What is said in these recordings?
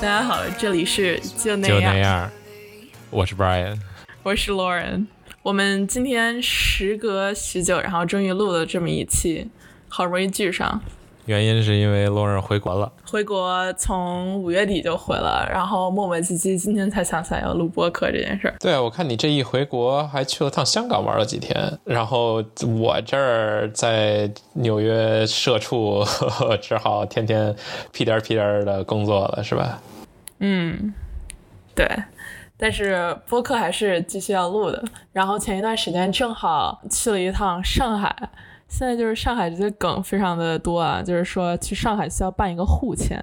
大家好，这里是就那就样，那样。我是 Brian，我是 Lauren。我们今天时隔许久，然后终于录了这么一期，好不容易聚上。原因是因为 Lauren 回国了。回国从五月底就回了，然后磨磨唧唧，今天才想起来要录播客这件事儿。对，我看你这一回国还去了趟香港玩了几天，然后我这儿在纽约社畜，呵 呵只好天天屁颠儿屁颠儿的工作了，是吧？嗯，对。但是播客还是继续要录的。然后前一段时间正好去了一趟上海，现在就是上海这些梗非常的多啊，就是说去上海需要办一个沪签，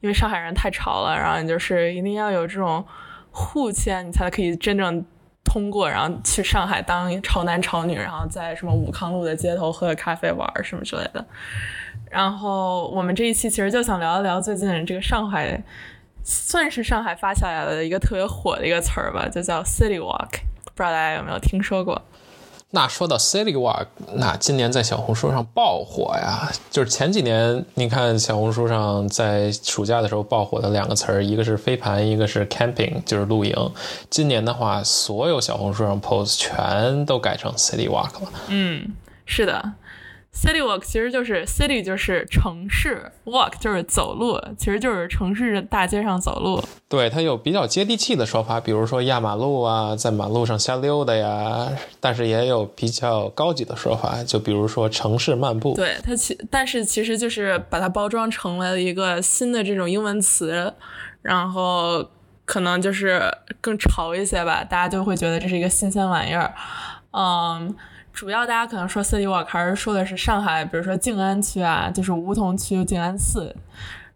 因为上海人太潮了，然后你就是一定要有这种沪签，你才可以真正通过，然后去上海当潮男潮女，然后在什么武康路的街头喝个咖啡玩什么之类的。然后我们这一期其实就想聊一聊最近这个上海。算是上海发下来的一个特别火的一个词儿吧，就叫 City Walk，不知道大家有没有听说过？那说到 City Walk，那今年在小红书上爆火呀！就是前几年，你看小红书上在暑假的时候爆火的两个词儿，一个是飞盘，一个是 camping，就是露营。今年的话，所有小红书上 post 全都改成 City Walk 了。嗯，是的。City walk 其实就是 city 就是城市，walk 就是走路，其实就是城市大街上走路。对，它有比较接地气的说法，比如说压马路啊，在马路上瞎溜达呀。但是也有比较高级的说法，就比如说城市漫步。对它其，但是其实就是把它包装成为了一个新的这种英文词，然后可能就是更潮一些吧，大家就会觉得这是一个新鲜玩意儿。嗯。主要大家可能说 City Walk 还是说的是上海，比如说静安区啊，就是梧桐区静安寺，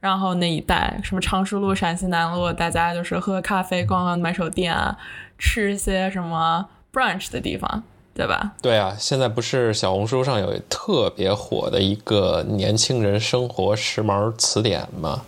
然后那一带什么常熟路、陕西南路，大家就是喝咖啡、逛逛买手店啊，吃一些什么 brunch 的地方，对吧？对啊，现在不是小红书上有特别火的一个年轻人生活时髦词典吗？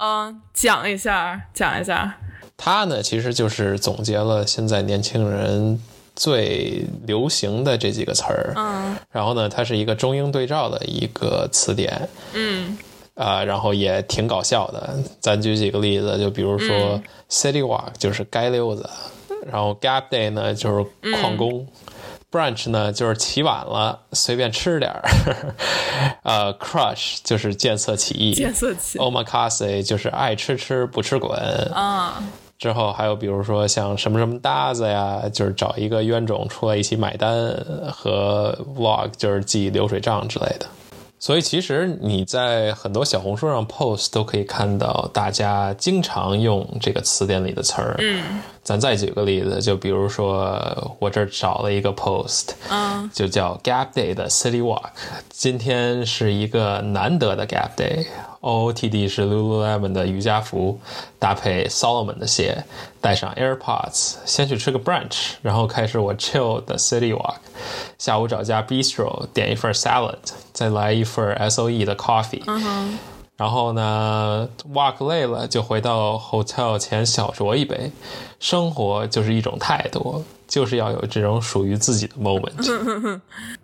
嗯，讲一下，讲一下。它呢，其实就是总结了现在年轻人。最流行的这几个词儿，嗯，然后呢，它是一个中英对照的一个词典，嗯，啊，然后也挺搞笑的。咱举几个例子，就比如说 City Walk 就是街溜子，然后 Gap Day 呢就是旷工，Brunch 呢就是起晚了随便吃点儿，呃，Crush 就是见色起意，见色起，Omakase 就是爱吃吃不吃滚，啊。之后还有比如说像什么什么搭子呀，就是找一个冤种出来一起买单，和 vlog 就是记流水账之类的。所以其实你在很多小红书上 post 都可以看到大家经常用这个词典里的词儿。嗯，咱再举个例子，就比如说我这儿找了一个 post，嗯，就叫 Gap Day 的 City Walk。今天是一个难得的 Gap Day。OOTD 是 Lululemon 的瑜伽服，搭配 Solomon 的鞋，带上 AirPods，先去吃个 brunch，然后开始我 chill 的 City Walk。下午找家 bistro 点一份 salad，再来一份 SOE 的 coffee。嗯然后呢，walk 累了就回到 hotel 前小酌一杯。生活就是一种态度，就是要有这种属于自己的 moment。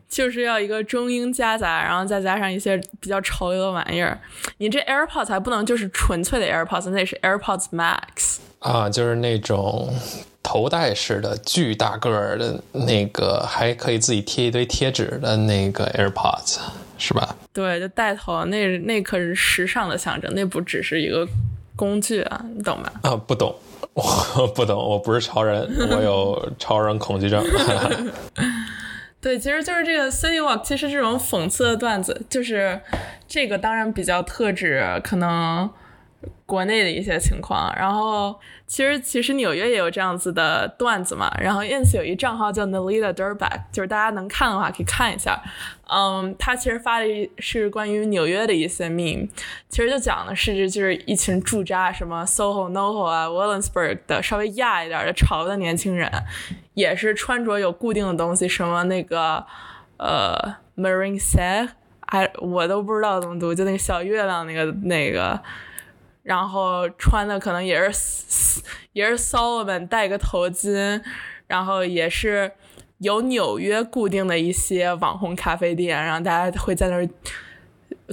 就是要一个中英夹杂，然后再加上一些比较潮流的玩意儿。你这 AirPods 还不能就是纯粹的 AirPods，那是 AirPods Max 啊，就是那种头戴式的巨大个儿的那个，还可以自己贴一堆贴纸的那个 AirPods，是吧？对，就带头，那那可是时尚的象征，那不只是一个工具啊，你懂吧？啊，不懂，我 不懂，我不是超人，我有超人恐惧症。对，其实就是这个 City Walk，其实这种讽刺的段子，就是这个当然比较特指可能国内的一些情况。然后其实其实纽约也有这样子的段子嘛。然后 ins 有一账号叫 Nalita Durback，就是大家能看的话可以看一下。嗯，他其实发的是关于纽约的一些 meme，其实就讲的是就是一群驻扎什么 Soho、NoHo 啊、Williamsburg 的稍微亚一点的潮的年轻人。也是穿着有固定的东西，什么那个呃，Marine Say，还我都不知道怎么读，就那个小月亮那个那个，然后穿的可能也是 也是 Solomon 戴个头巾，然后也是有纽约固定的一些网红咖啡店，然后大家会在那儿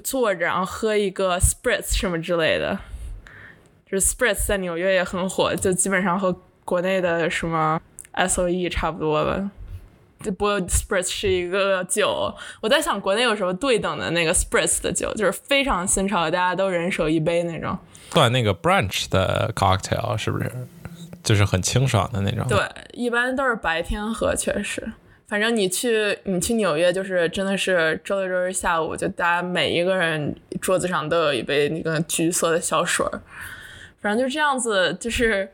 坐着，然后喝一个 Spritz 什么之类的。就是 Spritz 在纽约也很火，就基本上和国内的什么 S O E 差不多吧。不 Spritz 是一个酒，我在想国内有什么对等的那个 Spritz 的酒，就是非常新潮，大家都人手一杯那种。对，那个 brunch 的 cocktail 是不是就是很清爽的那种？对，一般都是白天喝，确实。反正你去你去纽约，就是真的是周六周日下午，就大家每一个人桌子上都有一杯那个橘色的小水儿。反正就这样子，就是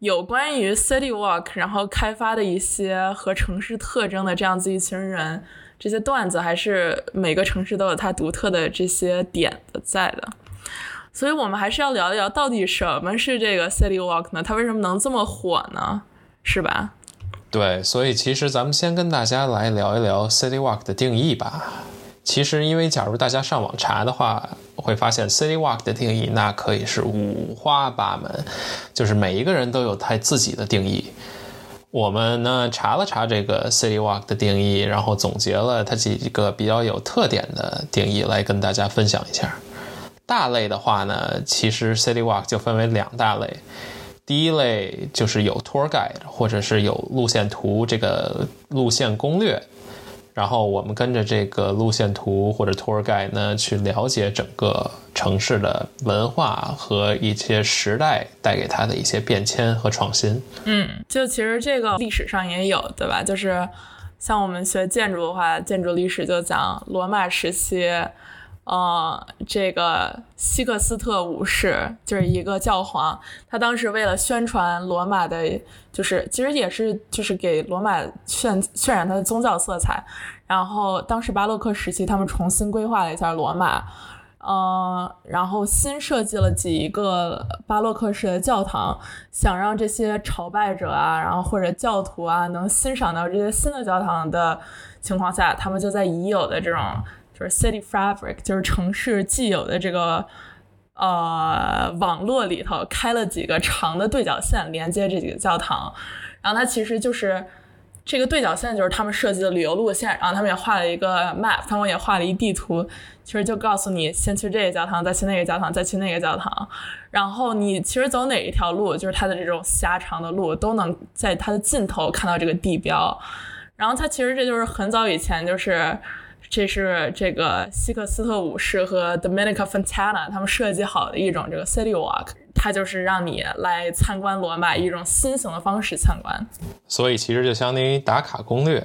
有关于 City Walk，然后开发的一些和城市特征的这样子一群人，这些段子还是每个城市都有它独特的这些点的在的。所以我们还是要聊一聊，到底什么是这个 City Walk 呢？它为什么能这么火呢？是吧？对，所以其实咱们先跟大家来聊一聊 City Walk 的定义吧。其实，因为假如大家上网查的话，会发现 City Walk 的定义那可以是五花八门，就是每一个人都有他自己的定义。我们呢查了查这个 City Walk 的定义，然后总结了它几个比较有特点的定义来跟大家分享一下。大类的话呢，其实 City Walk 就分为两大类。第一类就是有 tour guide 或者是有路线图这个路线攻略，然后我们跟着这个路线图或者 tour guide 呢去了解整个城市的文化和一些时代带给它的一些变迁和创新。嗯，就其实这个历史上也有，对吧？就是像我们学建筑的话，建筑历史就讲罗马时期。呃，这个希克斯特五世就是一个教皇，他当时为了宣传罗马的，就是其实也是就是给罗马渲渲染它的宗教色彩。然后当时巴洛克时期，他们重新规划了一下罗马，嗯，然后新设计了几个巴洛克式的教堂，想让这些朝拜者啊，然后或者教徒啊，能欣赏到这些新的教堂的情况下，他们就在已有的这种。就是 city fabric，就是城市既有的这个呃网络里头开了几个长的对角线连接这几个教堂，然后它其实就是这个对角线就是他们设计的旅游路线，然后他们也画了一个 map，他们也画了一地图，其实就告诉你先去这个教堂，再去那个教堂，再去那个教堂，然后你其实走哪一条路，就是它的这种狭长的路都能在它的尽头看到这个地标，然后它其实这就是很早以前就是。这是这个希克斯特武士和 Dominica Fontana 他们设计好的一种这个 City Walk，它就是让你来参观罗马一种新型的方式参观。所以其实就相当于打卡攻略，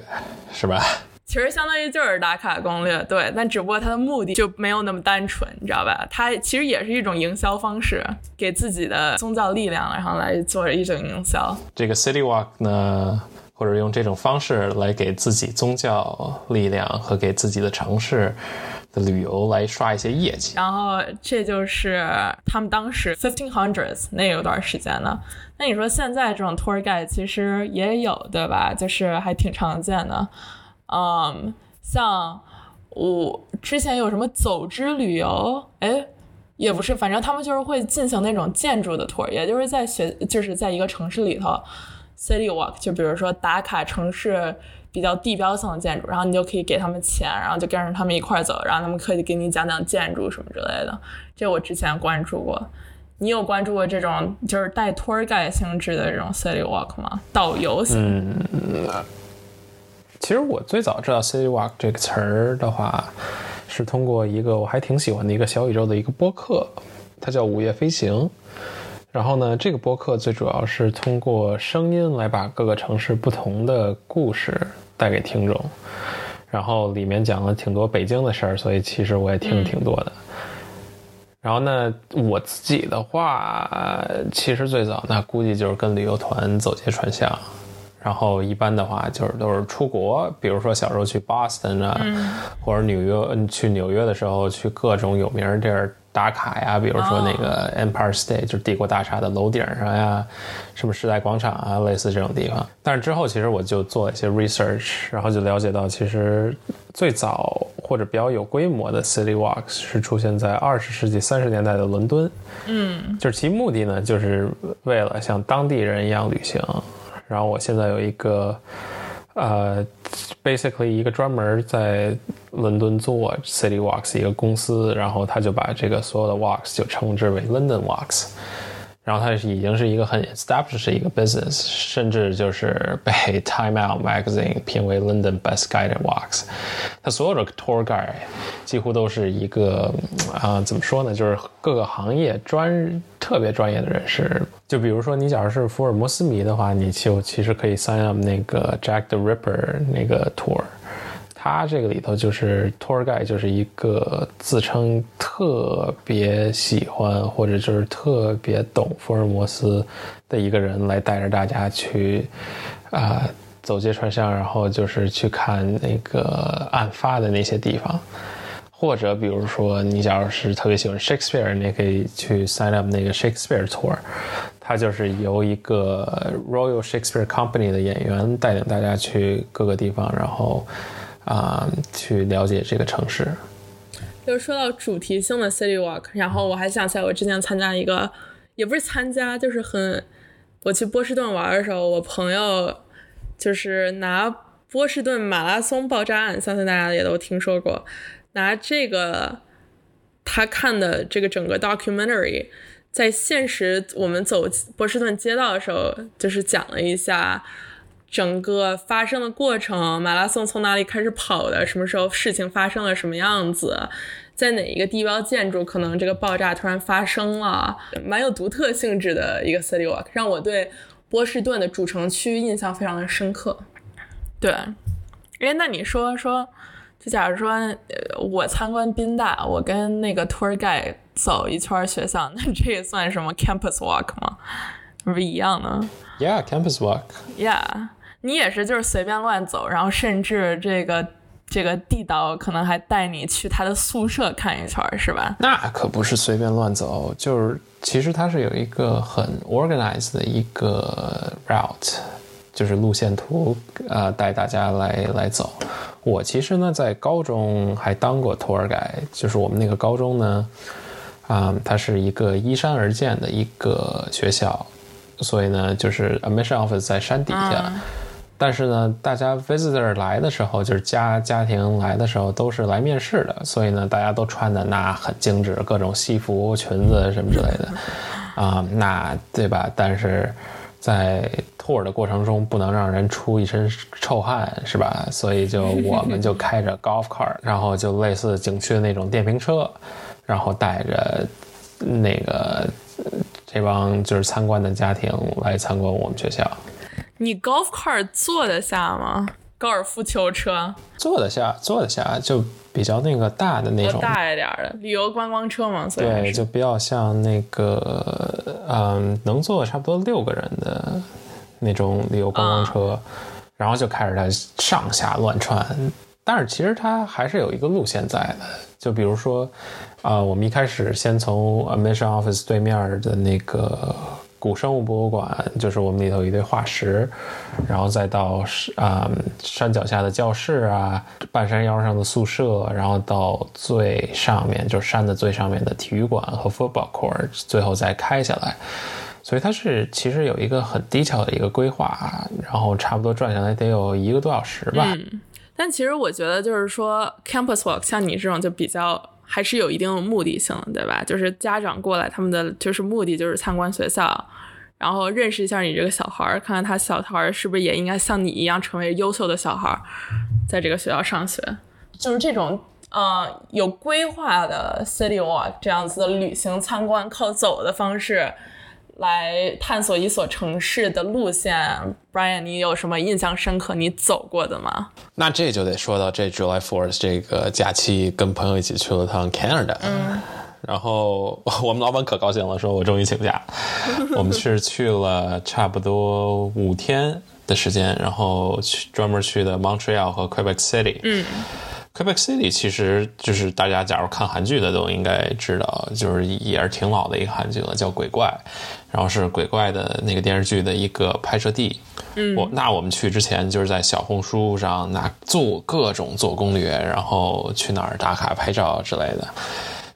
是吧？其实相当于就是打卡攻略，对。但只不过它的目的就没有那么单纯，你知道吧？它其实也是一种营销方式，给自己的宗教力量，然后来做一种营销。这个 City Walk 呢？或者用这种方式来给自己宗教力量和给自己的城市的旅游来刷一些业绩，然后这就是他们当时 fifteen hundreds 那有段时间呢。那你说现在这种 tour guide 其实也有对吧？就是还挺常见的。嗯，像我之前有什么走之旅游，哎，也不是，反正他们就是会进行那种建筑的 tour，也就是在学，就是在一个城市里头。City Walk 就比如说打卡城市比较地标性的建筑，然后你就可以给他们钱，然后就跟着他们一块走，然后他们可以给你讲讲建筑什么之类的。这我之前关注过，你有关注过这种就是带 tour guide 性质的这种 City Walk 吗？导游型？嗯，其实我最早知道 City Walk 这个词儿的话，是通过一个我还挺喜欢的一个小宇宙的一个播客，它叫《午夜飞行》。然后呢，这个播客最主要是通过声音来把各个城市不同的故事带给听众。然后里面讲了挺多北京的事儿，所以其实我也听了挺多的。然后呢，我自己的话，其实最早那估计就是跟旅游团走街串巷。然后一般的话就是都是出国，比如说小时候去 Boston 啊，或者纽约，去纽约的时候去各种有名地儿。打卡呀，比如说那个 Empire State，就是帝国大厦的楼顶上呀，什么时代广场啊，类似这种地方。但是之后其实我就做了一些 research，然后就了解到，其实最早或者比较有规模的 city walks 是出现在二十世纪三十年代的伦敦。嗯，就是其目的呢，就是为了像当地人一样旅行。然后我现在有一个。呃，basically 一个专门在伦敦做 City Walks 一个公司，然后他就把这个所有的 Walks 就称之为 London Walks，然后它已经是一个很 established 的一个 business，甚至就是被 Time Out Magazine 评为 London Best Guided Walks。它所有的 tour guide 几乎都是一个啊、怎么说呢，就是各个行业专特别专业的人士。就比如说你假如是福尔摩斯迷的话，你就其实可以 sign up 那个 Jack the Ripper 那个 tour。他这个里头就是 tour guide，就是一个自称特别喜欢或者就是特别懂福尔摩斯的一个人，来带着大家去啊、走街串巷，然后就是去看那个案发的那些地方。或者比如说，你假如是特别喜欢 Shakespeare，你也可以去 sign up 那个 Shakespeare tour，它就是由一个 Royal Shakespeare Company 的演员带领大家去各个地方，然后啊、去了解这个城市。就是说到主题性的 City Walk，然后我还想起来我之前参加一个，也不是参加，就是很，我去波士顿玩的时候，我朋友就是拿波士顿马拉松爆炸案，相信大家也都听说过，拿这个他看的这个整个 documentary，在现实我们走波士顿街道的时候，就是讲了一下。整个发生的过程，马拉松从哪里开始跑的，什么时候事情发生了什么样子，在哪一个地标建筑可能这个爆炸突然发生了，蛮有独特性质的一个 city walk，让我对波士顿的主城区印象非常的深刻。对，哎，那你说说，就假如说，呃，我参观宾大，我跟那个 tour guide 走一圈学校，那这也算什么 campus walk 吗？是不是一样呢 Yeah, campus walk.？Yeah，你也是就是随便乱走，然后甚至这个这个地道可能还带你去他的宿舍看一圈儿，是吧？那可不是随便乱走，就是其实它是有一个很 organized 的一个 route，就是路线图，呃，带大家来来走。我其实呢，在高中还当过 tour guide，就是我们那个高中呢，啊、它是一个依山而建的一个学校，所以呢，就是 admission office 在山底下。嗯但是呢，大家 visitor 来的时候，就是家家庭来的时候，都是来面试的，所以呢，大家都穿的那很精致，各种西服、裙子什么之类的，啊、那对吧？但是在 tour 的过程中，不能让人出一身臭汗，是吧？所以就我们就开着 golf cart，然后就类似景区的那种电瓶车，然后带着那个呃这帮就是参观的家庭来参观我们学校。你 golf cart 坐得下吗？高尔夫球车，坐得下，坐得下，就比较那个大的那种，大一点儿的旅游观光车嘛，所以对，就比较像那个，嗯，能坐差不多六个人的那种旅游观光车，然后就开始它上下乱窜。但是其实它还是有一个路线在的，就比如说，啊、我们一开始先从 admission office 对面的那个古生物博物馆，就是我们里头一堆化石，然后再到啊、山脚下的教室啊，半山腰上的宿舍，然后到最上面就是山的最上面的体育馆和 football court，最后再开下来。所以它是其实有一个很低巧的一个规划，然后差不多转下来得有一个多小时吧。嗯但其实我觉得就是说，campus walk 像你这种就比较还是有一定的目的性，对吧？就是家长过来，他们的就是目的就是参观学校，然后认识一下你这个小孩儿，看看他小孩儿是不是也应该像你一样成为优秀的小孩儿，在这个学校上学。就是这种呃有规划的 city walk 这样子的旅行参观，靠走的方式。来探索一所城市的路线，Brian，你有什么印象深刻你走过的吗？那这就得说到这 July Fourth 这个假期，跟朋友一起去了趟 Canada。嗯。然后我们老板可高兴了，说我终于请假。我们是去了差不多五天的时间，然后去专门去的 Montreal 和 Quebec City。嗯。Quebec City 其实就是大家假如看韩剧的都应该知道，就是也是挺老的一个韩剧了，叫《鬼怪》，然后是《鬼怪》的那个电视剧的一个拍摄地。嗯，我那我们去之前就是在小红书上那做各种做攻略，然后去哪儿打卡拍照之类的。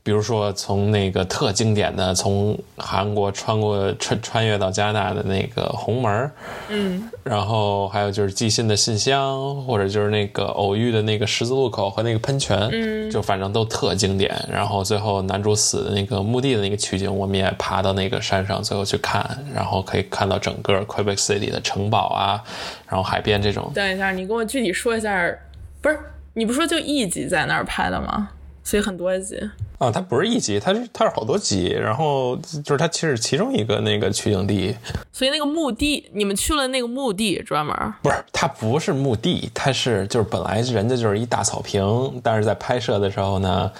比如说从那个特经典的从韩国穿过穿穿越到加拿大的那个红门，嗯，然后还有就是寄信的信箱，或者就是那个偶遇的那个十字路口和那个喷泉，嗯，就反正都特经典。然后最后男主死的那个墓地的那个取景，我们也爬到那个山上最后去看，然后可以看到整个 Quebec City 的城堡啊，然后海边这种。等一下，你跟我具体说一下，不是你不说就一集在那儿拍的吗？所以很多集。啊，它不是一集，它是它是好多集，然后就是它其实其中一个那个取景地，所以那个墓地，你们去了那个墓地专门？不是，它不是墓地，它是就是本来人家就是一大草坪，但是在拍摄的时候呢，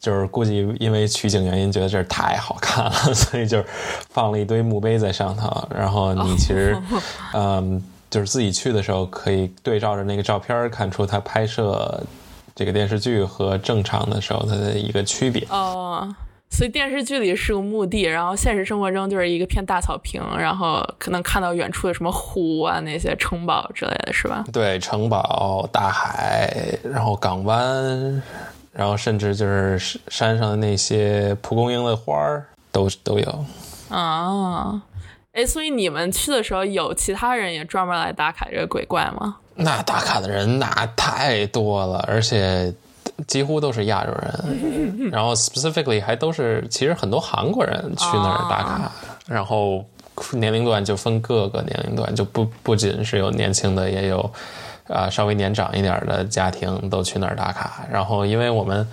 就是估计因为取景原因觉得这儿太好看了，所以就是放了一堆墓碑在上头，然后你其实，嗯，就是自己去的时候可以对照着那个照片看出它拍摄。这个电视剧和正常的时候它的一个区别哦，所以电视剧里是个墓地，然后现实生活中就是一个片大草坪，然后可能看到远处的什么湖啊、那些城堡之类的是吧？对，城堡、大海，然后港湾，然后甚至就是山上的那些蒲公英的花儿都都有。啊，哎，所以你们去的时候有其他人也专门来打卡这个鬼怪吗？那打卡的人那太多了，而且几乎都是亚洲人，然后 specifically 还都是其实很多韩国人去那儿打卡，然后年龄段就分各个年龄段，就不不仅是有年轻的，也有啊稍微年长一点的家庭都去那儿打卡。然后因为我们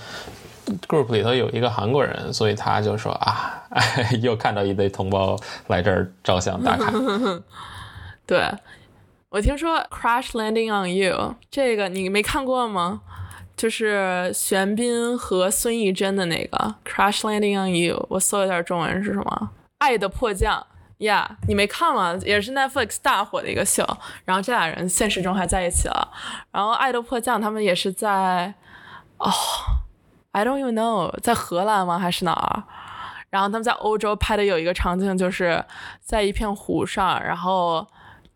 group 里头有一个韩国人，所以他就说啊，又看到一堆同胞来这儿照相打卡。对。我听说《Crash Landing on You》这个你没看过吗？就是玄彬和孙艺珍的那个《Crash Landing on You》。我搜一下中文是什么？爱的迫降呀，你没看吗？也是 Netflix 大火的一个秀。然后这俩人现实中还在一起了。然后《爱的迫降》他们也是在哦，I don't even know，在荷兰吗？还是哪儿？然后他们在欧洲拍的有一个场景，就是在一片湖上，然后。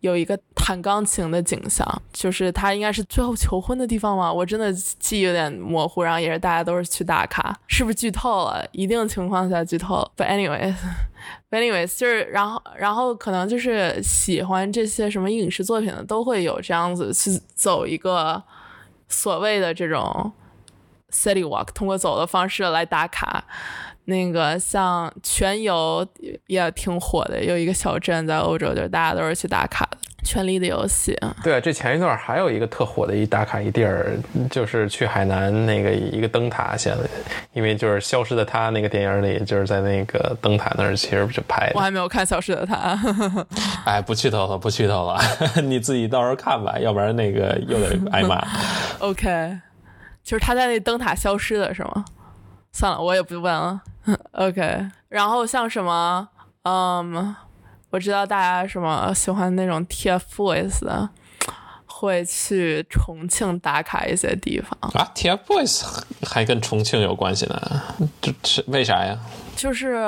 有一个弹钢琴的景象，就是他应该是最后求婚的地方吗？我真的记忆有点模糊。然后也是大家都是去打卡，是不是剧透了？一定情况下剧透。But anyways，But anyways，就是然后然后可能就是喜欢这些什么影视作品的都会有这样子去走一个所谓的这种 city walk，通过走的方式来打卡。那个像全游也挺火的，有一个小镇在欧洲，就是大家都是去打卡的。权力的游戏，对啊，这前一段还有一个特火的一打卡一地儿，就是去海南那个一个灯塔，现在因为就是《消失的她》那个电影里，就是在那个灯塔那儿，其实就拍的。我还没有看《消失的她》，哎，不剧透了，不剧透了，你自己到时候看吧，要不然那个又得挨骂。OK，就是他在那灯塔消失的是吗？算了，我也不问了。OK，然后像什么，嗯，我知道大家什么喜欢那种 TFBOYS 的，会去重庆打卡一些地方啊。TFBOYS 还跟重庆有关系呢？这是为啥呀？就是。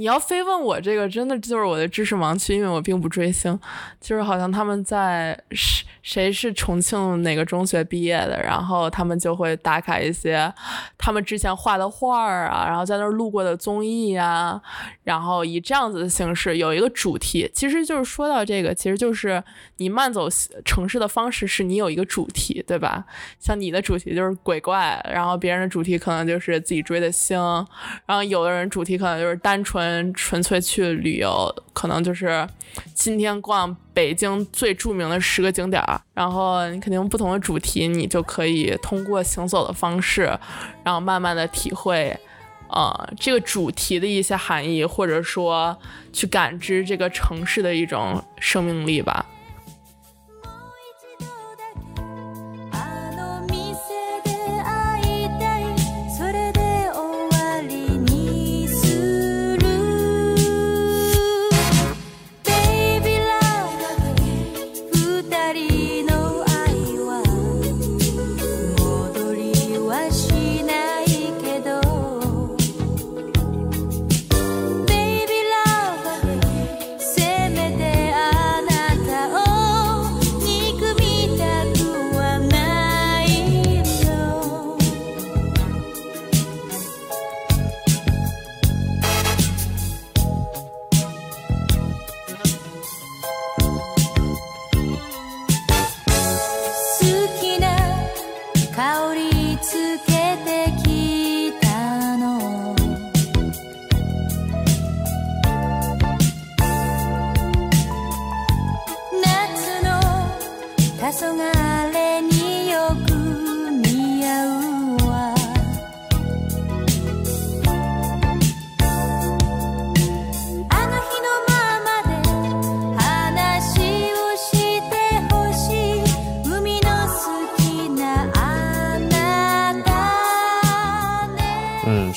你要非问我这个，真的就是我的知识盲区，因为我并不追星。就是好像他们在谁谁是重庆哪个中学毕业的，然后他们就会打卡一些他们之前画的画儿啊，然后在那儿录过的综艺啊，然后以这样子的形式有一个主题。其实就是说到这个，其实就是你慢走城市的方式是你有一个主题，对吧？像你的主题就是鬼怪，然后别人的主题可能就是自己追的星，然后有的人主题可能就是单纯。纯粹去旅游，可能就是今天逛北京最著名的十个景点儿，然后你肯定不同的主题，你就可以通过行走的方式，然后慢慢的体会，呃，这个主题的一些含义，或者说去感知这个城市的一种生命力吧。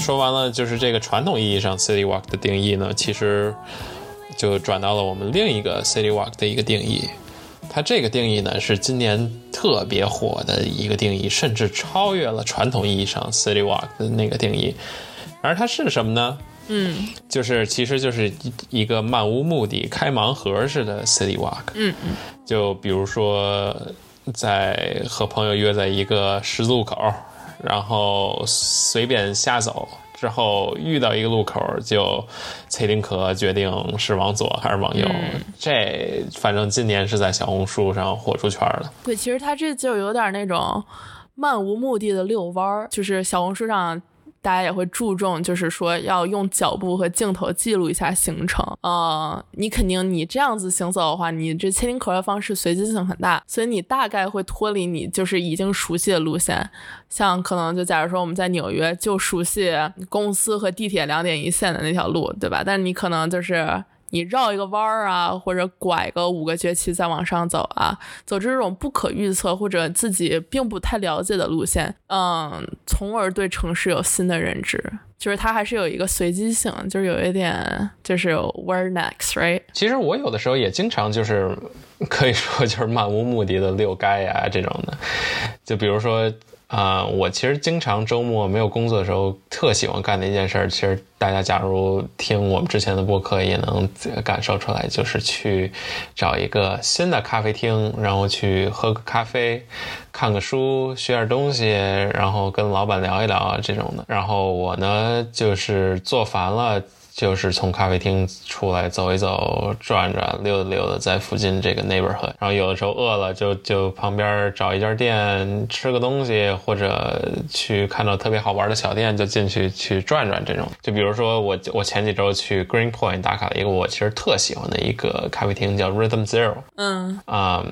说完了就是这个传统意义上 City Walk 的定义呢，其实就转到了我们另一个 City Walk 的一个定义。它这个定义呢是今年特别火的一个定义，甚至超越了传统意义上 City Walk 的那个定义。而它是什么呢？嗯就是其实就是一一个漫无目的、开盲盒似的 City Walk。嗯嗯就比如说，在和朋友约在一个十字路口，然后随便瞎走，之后遇到一个路口就崔丁壳决定是往左还是往右。这反正今年是在小红书上火出圈了。对，其实他这就有点那种漫无目的的遛弯儿，就是小红书上。大家也会注重，就是说要用脚步和镜头记录一下行程。呃，你肯定你这样子行走的话，你这切丁壳的方式随机性很大，所以你大概会脱离你就是已经熟悉的路线。像可能就假如说我们在纽约就熟悉公司和地铁两点一线的那条路，对吧？但是你可能就是。你绕一个弯儿啊，或者拐个五个街区再往上走啊，走这种不可预测或者自己并不太了解的路线，嗯，从而对城市有新的认知，就是它还是有一个随机性，就是有一点就是 where next，right？其实我有的时候也经常就是可以说就是漫无目的的遛街呀这种的，就比如说。啊、我其实经常周末没有工作的时候，特喜欢干的一件事，其实大家假如听我们之前的播客也能感受出来，就是去找一个新的咖啡厅，然后去喝个咖啡，看个书，学点东西，然后跟老板聊一聊这种的。然后我呢，就是做烦了。就是从咖啡厅出来走一走、转转、溜达溜达，在附近这个 neighborhood。然后有的时候饿了就，就旁边找一家店吃个东西，或者去看到特别好玩的小店就进去去转转。这种，就比如说我我前几周去 Green Point 打卡了一个我其实特喜欢的一个咖啡厅，叫 Rhythm Zero。嗯啊、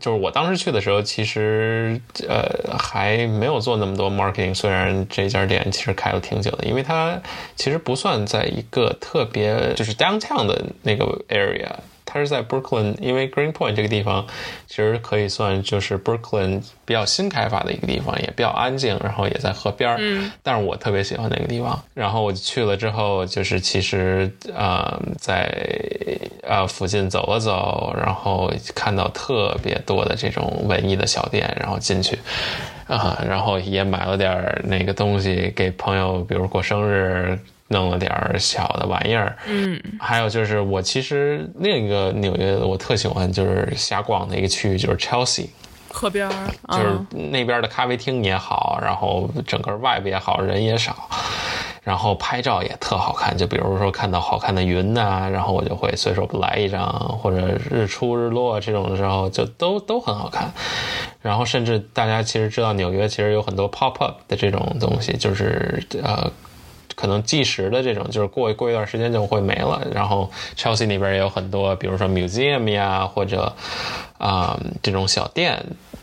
就是我当时去的时候，其实呃还没有做那么多 marketing。虽然这家店其实开了挺久的，因为它其实不算在一个特别就是 downtown 的那个 area，它是在 Brooklyn，因为 Green Point 这个地方其实可以算就是 Brooklyn 比较新开发的一个地方，也比较安静，然后也在河边儿。嗯，但是我特别喜欢那个地方。然后我去了之后，就是其实呃在呃附近走了走，然后看到特别多的这种文艺的小店，然后进去。啊，然后也买了点儿那个东西给朋友，比如过生日，弄了点儿小的玩意儿。嗯还有就是，我其实另一个纽约我特喜欢就是瞎逛的一个区域就是 Chelsea，河边儿，就是嗯那边的咖啡厅也好，然后整个外边也好，人也少，然后拍照也特好看。就比如说看到好看的云呐、然后我就会随手来一张，或者日出日落这种的时候，就都都很好看。然后甚至大家其实知道纽约其实有很多 pop up 的这种东西，就是呃。可能计时的这种，就是过过一段时间就会没了。然后 Chelsea 那边也有很多，比如说 museum 呀，或者啊、这种小店，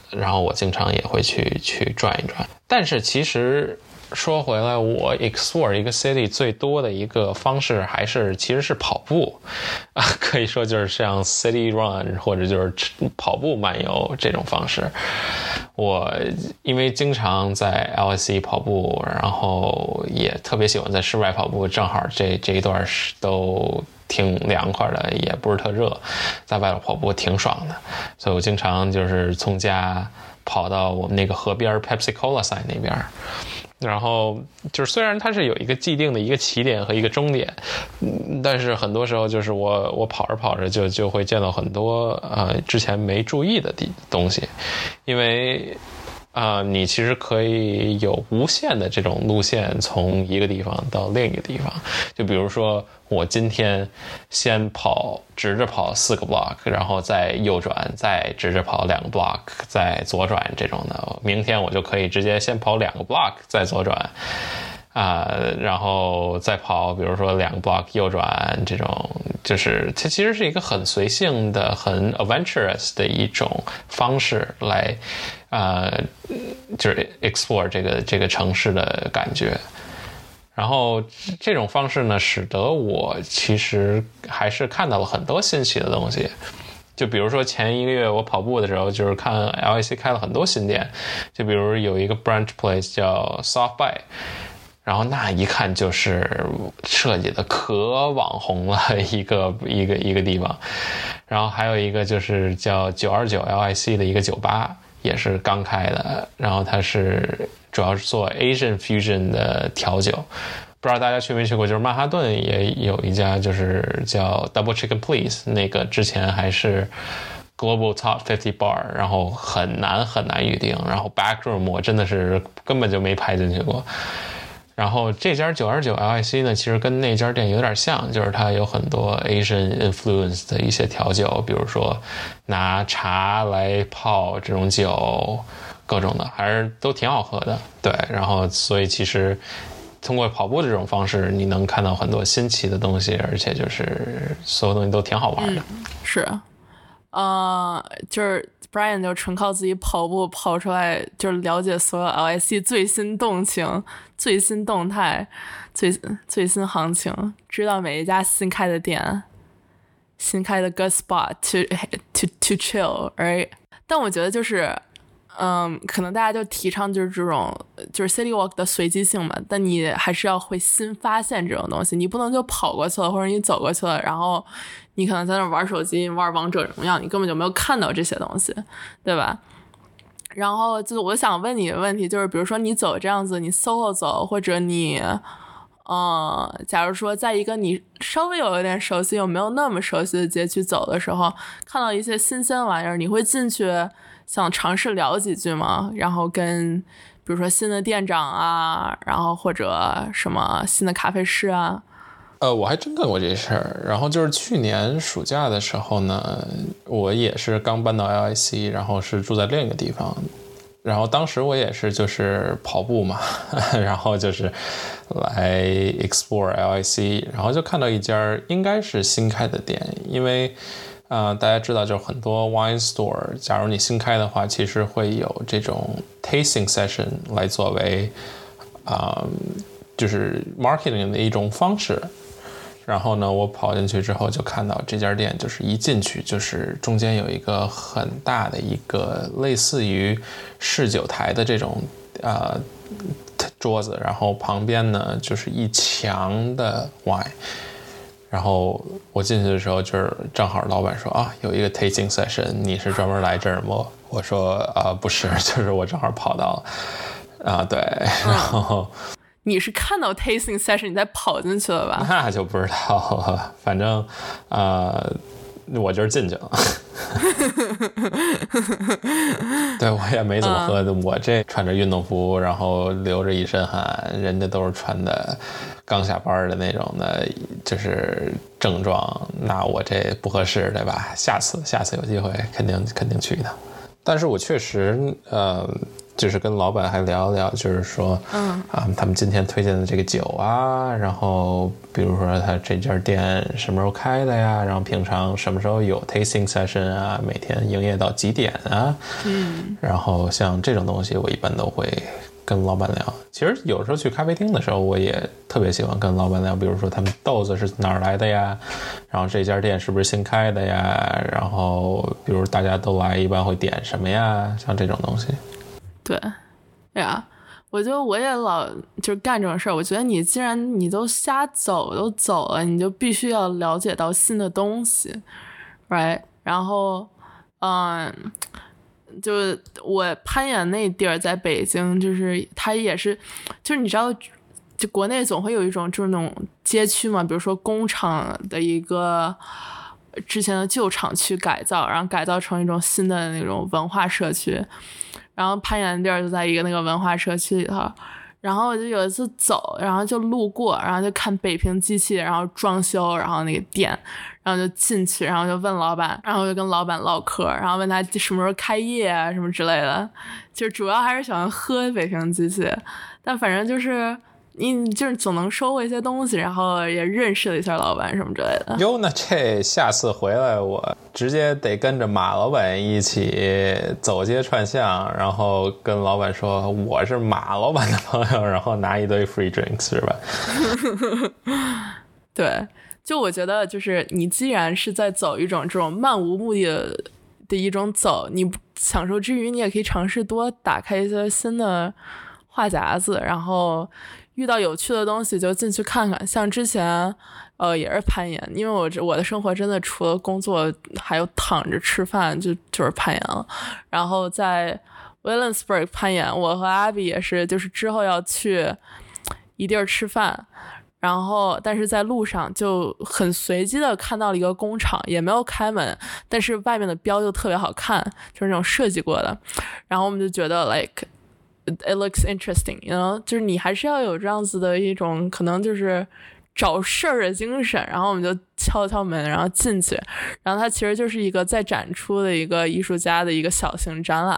然后我经常也会去去转一转。但是其实说回来，我 explore 一个 city 最多的一个方式还是其实是跑步啊，可以说就是像 city run 或者就是跑步漫游这种方式。我因为经常在 LSE 跑步，然后也特别喜欢在室外跑步，正好这这一段是都挺凉快的，也不是特热，在外头跑步挺爽的，所以我经常就是从家跑到我们那个河边 Pepsi Cola sign 那边。然后就是，虽然它是有一个既定的一个起点和一个终点，嗯，但是很多时候就是我我跑着跑着就就会见到很多呃之前没注意的地东西，因为啊、你其实可以有无限的这种路线从一个地方到另一个地方，就比如说我今天先跑直着跑四个 block，然后再右转，再直着跑两个 block，再左转这种的。明天我就可以直接先跑两个 block，再左转。啊、然后再跑，比如说两个 block 右转这种，就是它其实是一个很随性的、很 adventurous 的一种方式来，呃，就是 explore 这个这个城市的感觉。然后这种方式呢，使得我其实还是看到了很多新奇的东西。就比如说前一个月我跑步的时候，就是看 LAC 开了很多新店，就比如有一个 branch place 叫 Soft By，然后那一看就是设计的可网红了一个一个一个地方，然后还有一个就是叫九二九 LIC 的一个酒吧，也是刚开的，然后它是主要是做 Asian fusion 的调酒。不知道大家去没去过，就是曼哈顿也有一家，就是叫 Double Chicken Please，那个之前还是 Global Top 50 Bar，然后很难很难预定，然后 Back Room 我真的是根本就没排进去过。然后这家九二九 LIC 呢，其实跟那家店有点像，就是它有很多 Asian influence 的一些调酒，比如说拿茶来泡这种酒，各种的，还是都挺好喝的。对，然后所以其实通过跑步这种方式，你能看到很多新奇的东西，而且就是所有东西都挺好玩的。是，呃，就是 Brian 就纯靠自己跑步跑出来，就是了解所有 LSC 最新动情、最新动态、最最新行情，知道每一家新开的店、新开的 good spot to to to chill，right？但我觉得就是。嗯，可能大家就提倡就是这种就是 city walk 的随机性嘛，但你还是要会新发现这种东西，你不能就跑过去了，或者你走过去了，然后你可能在那玩手机、玩王者荣耀，你根本就没有看到这些东西，对吧？然后就是我想问你的问题，就是比如说你走这样子，你 solo 走，或者你，嗯，假如说在一个你稍微有一点熟悉又没有那么熟悉的街区走的时候，看到一些新鲜玩意儿，你会进去想尝试聊几句吗？然后跟比如说新的店长啊，然后或者什么新的咖啡师啊，呃，我还真干过这事儿。然后就是去年暑假的时候呢，我也是刚搬到 LIC，然后是住在另一个地方。然后当时我也是就是跑步嘛，然后就是来 explore LIC，然后就看到一家应该是新开的店，因为、呃大家知道就是很多 wine store，假如你新开的话，其实会有这种 tasting session 来作为啊、就是 marketing 的一种方式。然后呢，我跑进去之后就看到这家店，就是一进去就是中间有一个很大的一个类似于试酒台的这种呃桌子，然后旁边呢就是一墙的 wine。然后我进去的时候，就是正好老板说啊，有一个 tasting session，你是专门来这儿吗？我说啊，不是，就是我正好跑到啊，对，然后。你是看到 tasting session 你再跑进去了吧？那就不知道了，反正，呃，我就是进去了。对我也没怎么喝，我这穿着运动服，然后流着一身汗，人家都是穿的刚下班的那种的，就是正装，那我这不合适，对吧？下次下次有机会肯定肯定去一趟。但是我确实，呃，就是跟老板还聊了聊，就是说，嗯啊，他们今天推荐的这个酒啊，然后比如说他这家店什么时候开的呀，然后平常什么时候有 tasting session 啊，每天营业到几点啊，嗯，然后像这种东西，我一般都会跟老板聊。其实有时候去咖啡厅的时候，我也特别喜欢跟老板聊，比如说他们豆子是哪儿来的呀，然后这家店是不是新开的呀，然后比如大家都来一般会点什么呀，像这种东西。对，对呀，我觉得我也老就是干这种事儿。我觉得你既然你都瞎走都走了，你就必须要了解到新的东西，right？然后，嗯，就我攀岩那地儿在北京，就是它也是，就是你知道，就国内总会有一种就是那种街区嘛，比如说工厂的一个。之前的旧厂区改造，然后改造成一种新的那种文化社区，然后攀岩的地儿就在一个那个文化社区里头。然后我就有一次走，然后就路过，然后就看北平机器，然后装修，然后那个店，然后就进去，然后就问老板，然后就跟老板唠嗑，然后问他什么时候开业啊什么之类的，就主要还是喜欢喝北平机器，但反正就是你就是总能收获一些东西，然后也认识了一下老板什么之类的。哟，那这下次回来我直接得跟着马老板一起走街串巷，然后跟老板说我是马老板的朋友，然后拿一堆 free drinks 是吧？对，就我觉得，就是你既然是在走一种这种漫无目的的的一种走，你享受之余，你也可以尝试多打开一些新的话匣子，然后遇到有趣的东西就进去看看。像之前，呃，也是攀岩，因为我这我的生活真的除了工作还有躺着吃饭，就就是攀岩了。然后在 Williamsburg 攀岩，我和阿比也是，就是之后要去一地儿吃饭。然后，但是在路上就很随机的看到了一个工厂，也没有开门，但是外面的标就特别好看，就是那种设计过的。然后我们就觉得 like it looks interesting，you know，就是你还是要有这样子的一种可能就是找事儿的精神。然后我们就敲敲门，然后进去，然后它其实就是一个在展出的一个艺术家的一个小型展览。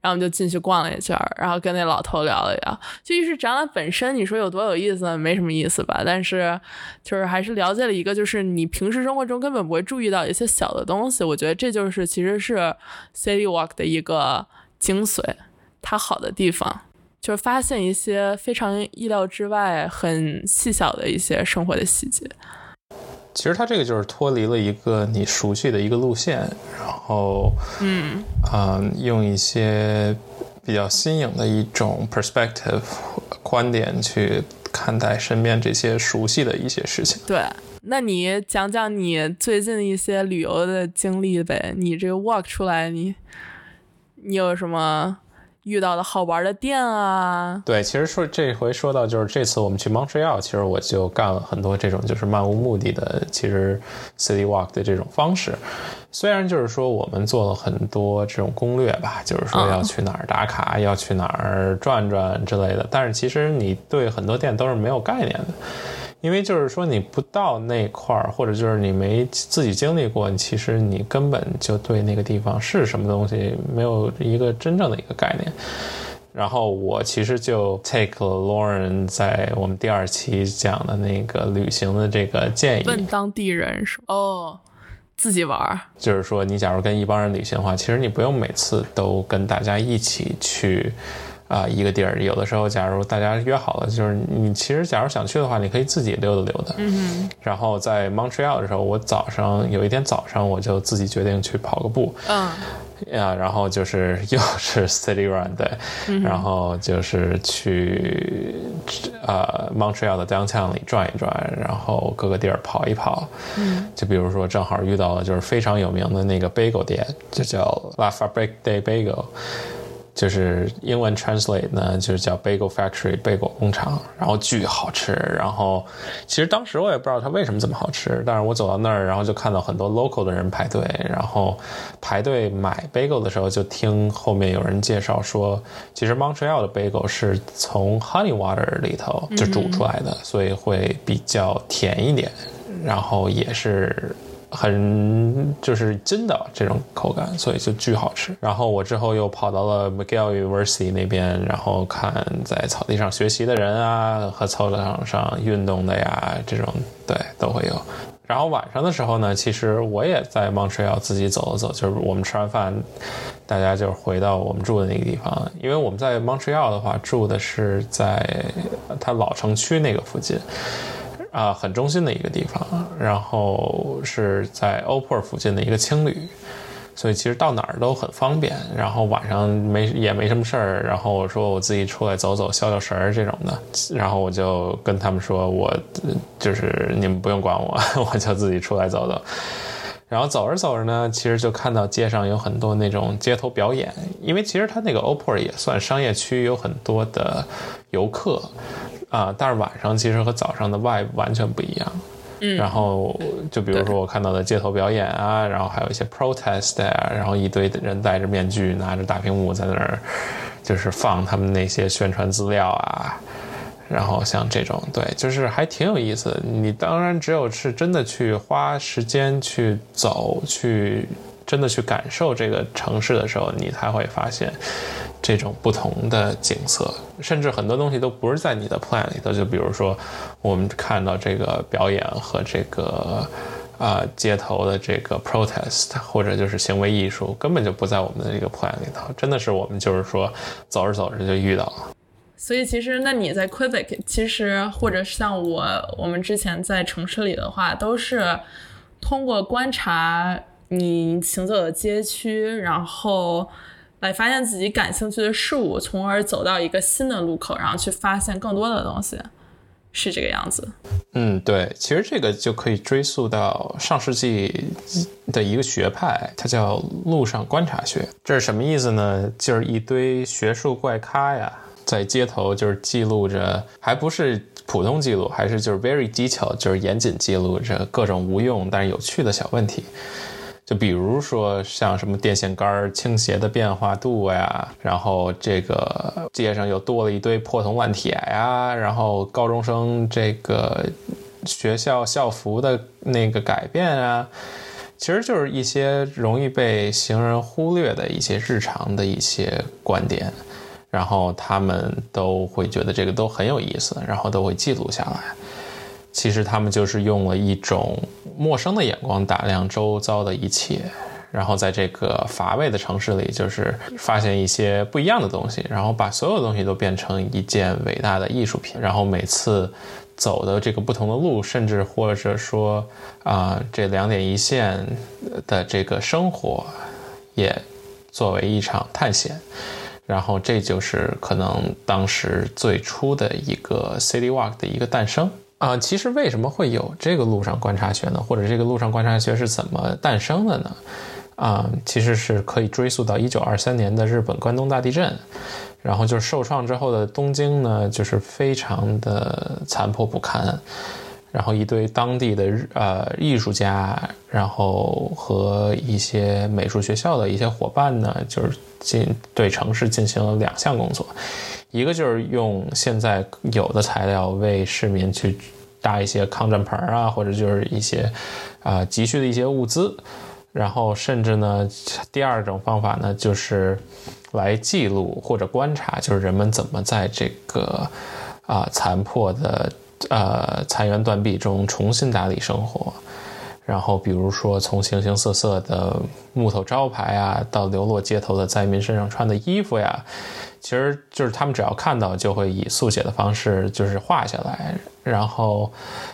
然后我们就进去逛了一圈儿，然后跟那老头聊了聊。就艺术展览本身，你说有多有意思？没什么意思吧。但是就是还是了解了一个，就是你平时生活中根本不会注意到一些小的东西。我觉得这就是其实是 City Walk 的一个精髓，它好的地方就是发现一些非常意料之外、很细小的一些生活的细节。其实它这个就是脱离了一个你熟悉的一个路线，然后，嗯啊、用一些比较新颖的一种 perspective 观点去看待身边这些熟悉的一些事情。对，那你讲讲你最近一些旅游的经历呗？你这个 walk 出来，你你有什么遇到的好玩的店啊？对，其实说这回说到就是这次我们去 Montreal，其实我就干了很多这种就是漫无目的的，其实 city walk 的这种方式。虽然就是说我们做了很多这种攻略吧，就是说要去哪儿打卡，要去哪儿转转之类的，但是其实你对很多店都是没有概念的。因为就是说你不到那块儿，或者就是你没自己经历过，你其实你根本就对那个地方是什么东西没有一个真正的一个概念。然后我其实就 take 了 Lauren 在我们第二期讲的那个旅行的这个建议，问当地人说哦，自己玩儿，就是说你假如跟一帮人旅行的话，其实你不用每次都跟大家一起去。啊、一个地儿，有的时候，假如大家约好了，就是你其实假如想去的话，你可以自己溜达溜达。嗯然后在 Montreal 的时候，我早上有一天早上我就自己决定去跑个步，嗯。呀，然后就是 又是 City Run 对，然后就是去呃 Montreal 的 downtown 里转一转，然后各个地儿跑一跑，嗯，就比如说正好遇到了就是非常有名的那个 bagel 店，就叫 La Fabrique de Bagel。就是英文 translate 呢，就是叫 Bagel Factory 贝果工厂，然后巨好吃。然后其实当时我也不知道它为什么这么好吃，但是我走到那儿，然后就看到很多 local 的人排队，然后排队买 bagel 的时候，就听后面有人介绍说，其实 Montreal 的 bagel 是从 honey water 里头就煮出来的，所以会比较甜一点，然后也是。很就是真的这种口感，所以就巨好吃。然后我之后又跑到了 McGill University 那边，然后看在草地上学习的人啊，和操场上运动的呀，这种对都会有。然后晚上的时候呢，其实我也在 Montreal 自己走了走，就是我们吃完饭，大家就回到我们住的那个地方，因为我们在 Montreal 的话住的是在它老城区那个附近。啊、很中心的一个地方，然后是在欧珀附近的一个青旅，所以其实到哪儿都很方便。然后晚上没也没什么事儿，然后我说我自己出来走走、消消食儿这种的，然后我就跟他们说我就是你们不用管我，我就自己出来走走。然后走着走着呢，其实就看到街上有很多那种街头表演，因为其实它那个 Opor 也算商业区，有很多的游客啊、但是晚上其实和早上的 vibe 完全不一样。嗯，然后就比如说我看到的街头表演啊，然后还有一些 protest 啊，然后一堆人戴着面具，拿着大屏幕在那儿，就是放他们那些宣传资料啊。然后像这种，对，就是还挺有意思的。你当然只有是真的去花时间去走，去真的去感受这个城市的时候，你才会发现，这种不同的景色，甚至很多东西都不是在你的 plan 里头。就比如说，我们看到这个表演和这个啊、街头的这个 protest，或者就是行为艺术，根本就不在我们的这个 plan 里头。真的是我们就是说走着走着就遇到了。所以其实，那你在 Quebec，其实或者像我，我们之前在城市里的话，都是通过观察你行走的街区，然后来发现自己感兴趣的事物，从而走到一个新的路口，然后去发现更多的东西，是这个样子。嗯，对，其实这个就可以追溯到上世纪的一个学派，它叫路上观察学。这是什么意思呢？就是一堆学术怪咖呀，在街头就是记录着，还不是普通记录，还是就是 very detail，就是严谨记录着各种无用但是有趣的小问题。就比如说像什么电线杆倾斜的变化度呀，然后这个街上又多了一堆破铜烂铁呀，然后高中生这个学校校服的那个改变啊，其实就是一些容易被行人忽略的一些日常的一些观点，然后他们都会觉得这个都很有意思，然后都会记录下来。其实他们就是用了一种陌生的眼光打量周遭的一切，然后在这个乏味的城市里，就是发现一些不一样的东西，然后把所有东西都变成一件伟大的艺术品。然后每次走的这个不同的路，甚至或者说啊、这两点一线的这个生活，也作为一场探险。然后这就是可能当时最初的一个 City Walk 的一个诞生。啊、其实为什么会有这个路上观察学呢？或者这个路上观察学是怎么诞生的呢？啊、其实是可以追溯到一九二三年的日本关东大地震，然后就是受创之后的东京呢，就是非常的残破不堪，然后一堆当地的呃艺术家，然后和一些美术学校的一些伙伴呢，就是进对城市进行了两项工作，一个就是用现在有的材料为市民去搭一些抗震棚啊，或者就是一些啊、急需的一些物资，然后甚至呢，第二种方法呢，就是来记录或者观察，就是人们怎么在这个啊、残破的呃残垣断壁中重新打理生活。然后，比如说从形形色色的木头招牌啊，到流落街头的灾民身上穿的衣服呀，其实就是他们只要看到，就会以速写的方式就是画下来。然后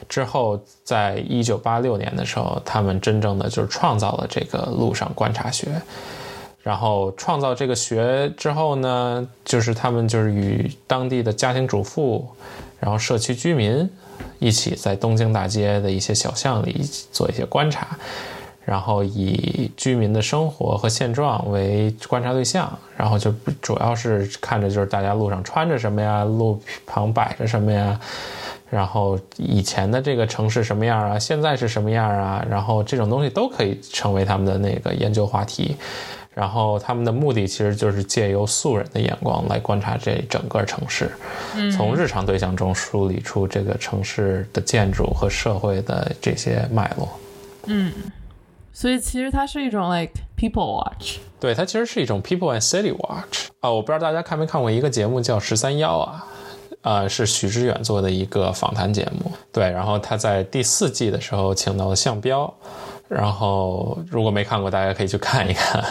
之后，在一九八六年的时候，他们真正的就是创造了这个路上观察学。然后创造这个学之后呢，就是他们就是与当地的家庭主妇，然后社区居民一起在东京大街的一些小巷里做一些观察，然后以居民的生活和现状为观察对象，然后就主要是看着就是大家路上穿着什么呀，路旁摆着什么呀。然后以前的这个城市什么样啊，现在是什么样啊？然后这种东西都可以成为他们的那个研究话题。然后他们的目的其实就是借由素人的眼光来观察这整个城市，从日常对象中梳理出这个城市的建筑和社会的这些脉络。所以其实它是一种 like people watch。对，它其实是一种 People and City Watch 啊、我不知道大家看没看过一个节目叫《十三幺》啊，呃，是许知远做的一个访谈节目。对，然后他在第四季的时候请到了向彪，然后如果没看过，大家可以去看一看。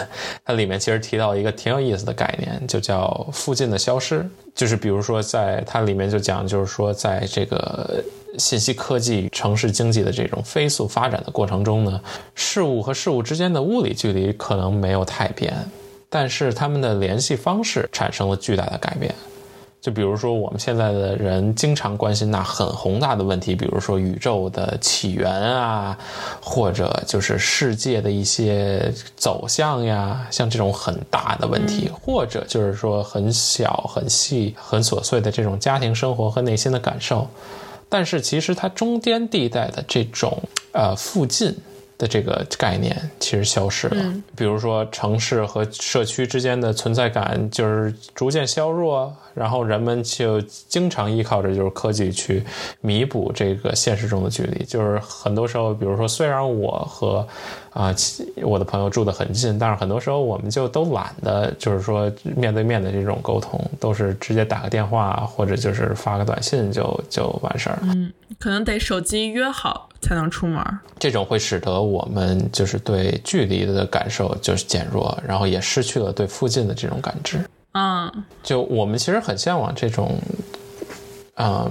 它里面其实提到一个挺有意思的概念，就叫“附近的消失”。就是比如说，在它里面就讲，就是说，在这个信息科技、城市经济的这种飞速发展的过程中呢，事物和事物之间的物理距离可能没有太变，但是他们的联系方式产生了巨大的改变。就比如说，我们现在的人经常关心那很宏大的问题，比如说宇宙的起源啊，或者就是世界的一些走向呀，像这种很大的问题，或者就是说很小、很细、很琐碎的这种家庭生活和内心的感受。但是其实它中间地带的这种呃附近的这个概念其实消失了。比如说，城市和社区之间的存在感就是逐渐削弱，然后人们就经常依靠着就是科技去弥补这个现实中的距离。就是很多时候，比如说，虽然我和啊、其我的朋友住得很近，但是很多时候我们就都懒得，就是说面对面的这种沟通，都是直接打个电话或者就是发个短信就就完事儿了。嗯可能得手机约好才能出门儿。这种会使得我们就是对距离的感受就是减弱，然后也失去了对附近的这种感知。嗯，就我们其实很向往这种，嗯，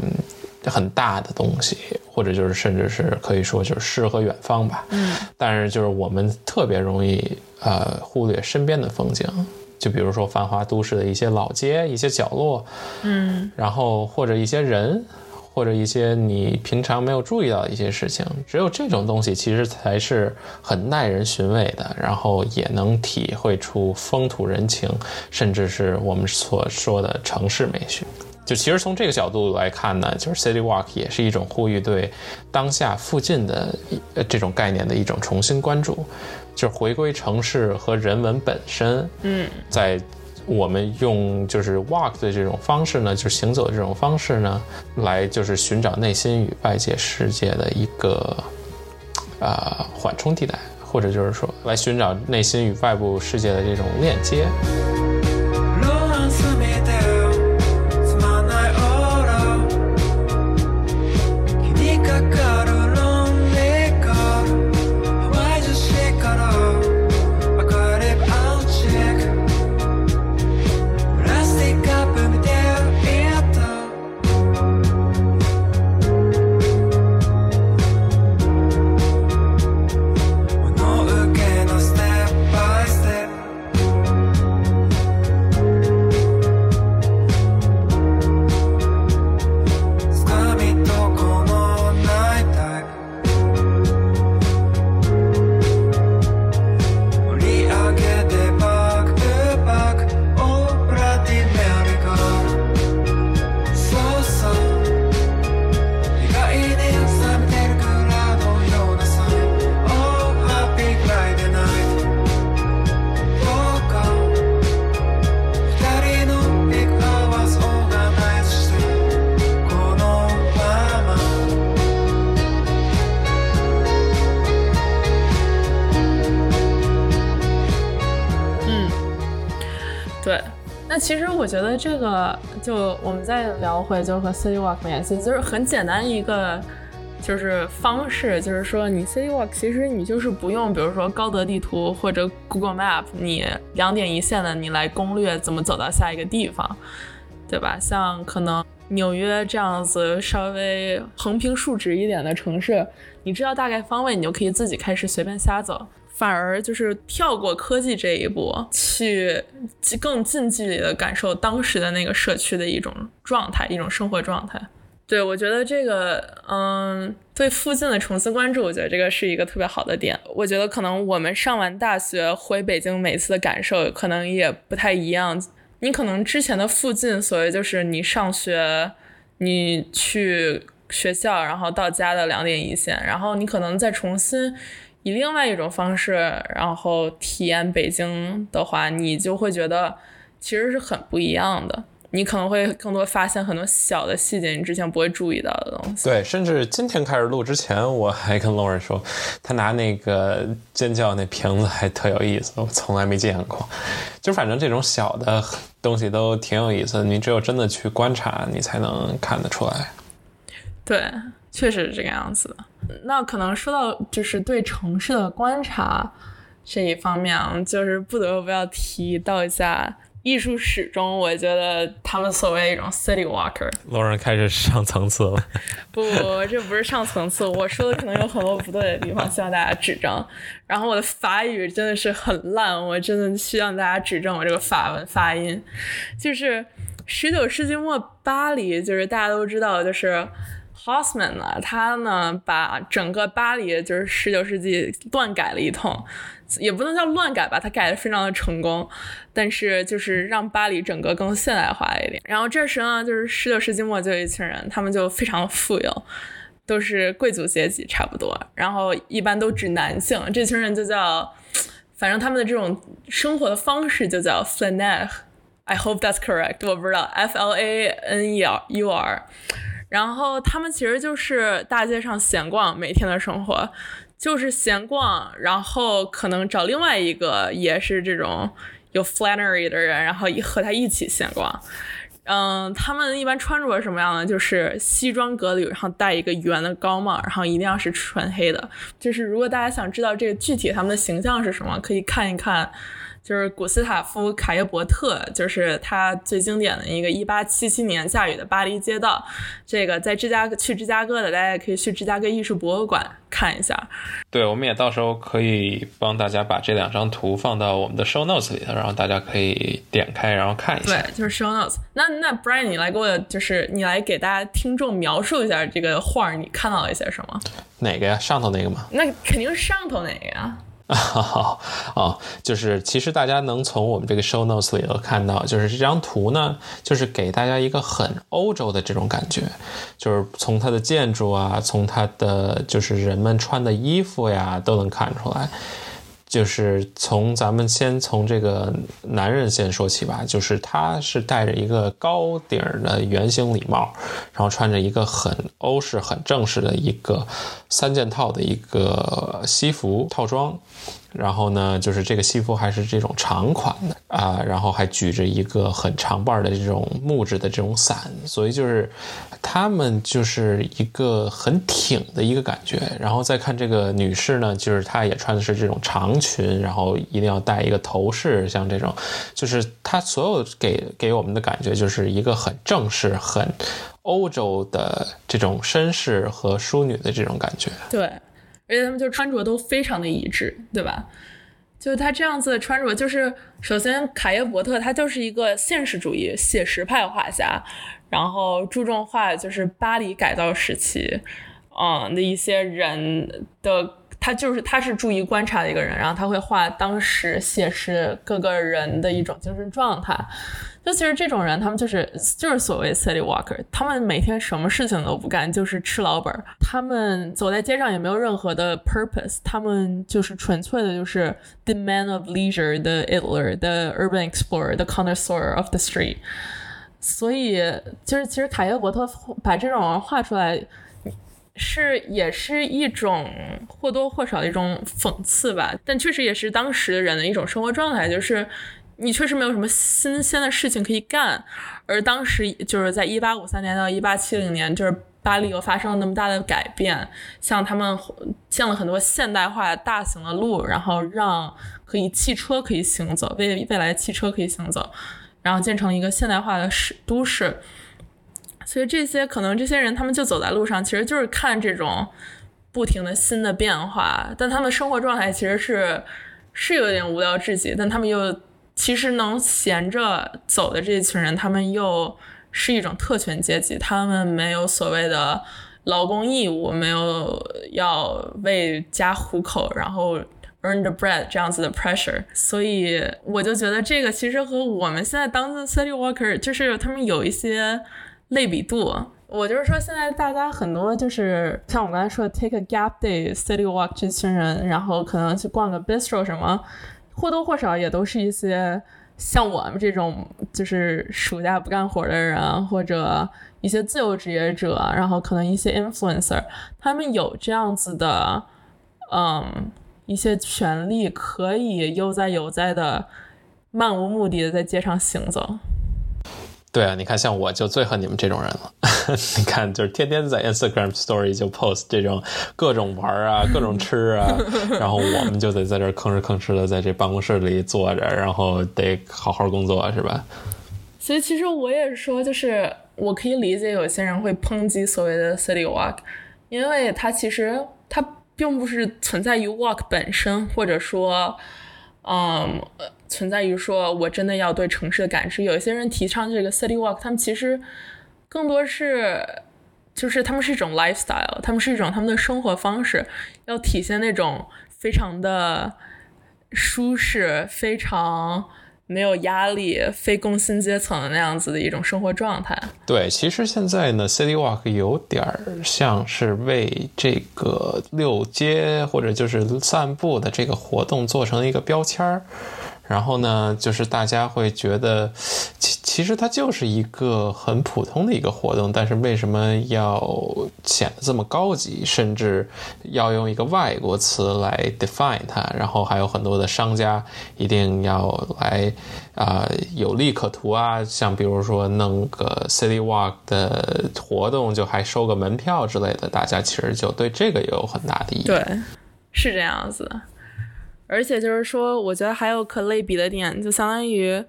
很大的东西，或者就是甚至是可以说就是诗和远方吧。嗯。但是就是我们特别容易呃忽略身边的风景，就比如说繁华都市的一些老街、一些角落，嗯，然后或者一些人。或者一些你平常没有注意到的一些事情，只有这种东西其实才是很耐人寻味的，然后也能体会出风土人情，甚至是我们所说的城市美学。就其实从这个角度来看呢，就是 City Walk 也是一种呼吁对当下附近的呃这种概念的一种重新关注，就是回归城市和人文本身。嗯，在我们用就是 walk 的这种方式呢，就是行走的这种方式呢，来就是寻找内心与外界世界的一个啊、缓冲地带，或者就是说来寻找内心与外部世界的这种链接。聊回，就和 City Walk 联系，就是很简单一个，就是方式，就是说你 City Walk 其实你就是不用，比如说高德地图或者 Google Map，你两点一线的你来攻略怎么走到下一个地方，对吧？像可能纽约这样子稍微横平竖直一点的城市，你知道大概方位，你就可以自己开始随便瞎走。反而就是跳过科技这一步，去更近距离的感受当时的那个社区的一种状态，一种生活状态。对我觉得这个，嗯，对附近的重新关注，我觉得这个是一个特别好的点。我觉得可能我们上完大学回北京，每次的感受可能也不太一样。你可能之前的附近，所谓就是你上学，你去学校，然后到家的两点一线，然后你可能再重新以另外一种方式，然后体验北京的话，你就会觉得其实是很不一样的。你可能会更多发现很多小的细节，你之前不会注意到的东西。对，甚至今天开始录之前，我还跟 Lauren 说，他拿那个尖叫那瓶子还特有意思，我从来没见过。就反正这种小的东西都挺有意思的，你只有真的去观察，你才能看得出来。对，确实是这个样子的。那可能说到就是对城市的观察这一方面啊，就是不得不要提到一下艺术史中，我觉得他们所谓一种 city walker。Lauren 开始上层次了。不不不，这不是上层次，我说的可能有很多不对的地方，希望大家指正。然后我的法语真的是很烂，我真的希望大家指正我这个法文发音。就是十九世纪末巴黎，就是大家都知道，就是 Haussmann 呢，他呢把整个巴黎就是十九世纪乱改了一通，也不能叫乱改吧，他改的非常的成功，但是就是让巴黎整个更现代化一点。然后这时呢，就是十九世纪末就有一群人，他们就非常富有。都是贵族阶级差不多，然后一般都指男性，这群人就叫，反正他们的这种生活的方式就叫 flaneur。I hope that's correct，我不知道 F L A N E R U R。然后他们其实就是大街上闲逛，每天的生活就是闲逛，然后可能找另外一个也是这种有 flannery 的人，然后和他一起闲逛。嗯，他们一般穿着什么样的？就是西装革履，然后戴一个圆的高帽，然后一定要是纯黑的。就是如果大家想知道这个具体他们的形象是什么，可以看一看。就是古斯塔夫·卡耶伯特，就是他最经典的一个1877年下雨的巴黎街道。这个在芝加哥去芝加哥的，大家也可以去芝加哥艺术博物馆看一下。对，我们也到时候可以帮大家把这两张图放到我们的 show notes 里头，然后大家可以点开然后看一下。对，就是 show notes。那那 Brian，你来给我，就是你来给大家听众描述一下这个画儿，你看到了一些什么？哪个呀？上头那个吗？那肯定是上头哪个呀？啊啊，就是其实大家能从我们这个 show notes 里头看到，就是这张图呢，就是给大家一个很欧洲的这种感觉，就是从它的建筑啊，从它的就是人们穿的衣服呀，都能看出来。就是从咱们先从这个男人先说起吧，就是他是戴着一个高顶的圆形礼帽，然后穿着一个很欧式、很正式的一个三件套的一个西服套装。然后呢，就是这个西服还是这种长款的啊，然后还举着一个很长把的这种木质的这种伞，所以就是他们就是一个很挺的一个感觉。然后再看这个女士呢，就是她也穿的是这种长裙，然后一定要戴一个头饰，像这种，就是她所有给给我们的感觉就是一个很正式、很欧洲的这种绅士和淑女的这种感觉。对。而且他们就穿着都非常的一致，对吧？就是他这样子的穿着，就是首先卡耶伯特他就是一个现实主义写实派画家，然后注重画就是巴黎改造时期，嗯的一些人的，他就是他是注意观察的一个人，然后他会画当时写实各个人的一种精神状态。就其实这种人，他们就是就是所谓 city walker，他们每天什么事情都不干，就是吃老本儿。他们走在街上也没有任何的 purpose，他们就是纯粹的，就是 the man of leisure，the idler，the urban explorer，the connoisseur of the street。所以就是其实卡耶伯特把这种画出来，是也是一种或多或少的一种讽刺吧，但确实也是当时的人的一种生活状态，就是。你确实没有什么新鲜的事情可以干，而当时就是在一八五三年到一八七零年，就是巴黎又发生了那么大的改变，像他们建了很多现代化大型的路，然后让可以汽车可以行走，未未来汽车可以行走，然后建成一个现代化的市都市。所以这些可能这些人他们就走在路上，其实就是看这种不停的新的变化，但他们生活状态其实是是有点无聊至极，但他们又。其实能闲着走的这一群人，他们又是一种特权阶级，他们没有所谓的劳工义务，没有要为家糊口，然后 earn the bread 这样子的 pressure，所以我就觉得这个其实和我们现在当的 city walker 就是他们有一些类比度。我就是说，现在大家很多就是像我刚才说的 take a gap day city walk 这群人，然后可能去逛个 bistro 什么。或多或少也都是一些像我们这种就是暑假不干活的人，或者一些自由职业者，然后可能一些 influencer，他们有这样子的，嗯，一些权利可以悠哉悠哉的、漫无目的的在街上行走。对啊，你看，像我就最恨你们这种人了。你看，就是天天在 Instagram Story 就 post 这种各种玩啊，各种吃啊，然后我们就得在这吭哧吭哧的在这办公室里坐着，然后得好好工作，是吧？所以其实我也说，就是我可以理解有些人会抨击所谓的 City Walk，因为它其实它并不是存在于 walk 本身，或者说，嗯。存在于说，我真的要对城市的感知。有一些人提倡这个 city walk，他们其实更多是，就是他们是一种 lifestyle，他们是一种他们的生活方式，要体现那种非常的舒适、非常没有压力、非工薪阶层那样子的一种生活状态。对，其实现在呢，City Walk 有点像是为这个遛街或者就是散步的这个活动做成一个标签儿。然后呢，就是大家会觉得，其其实它就是一个很普通的一个活动，但是为什么要显得这么高级，甚至要用一个外国词来 define 它？然后还有很多的商家一定要来啊、有利可图啊，像比如说弄个 City Walk 的活动，就还收个门票之类的，大家其实就对这个也有很大的意义。对，是这样子。而且就是说，我觉得还有可类比的点，就相当于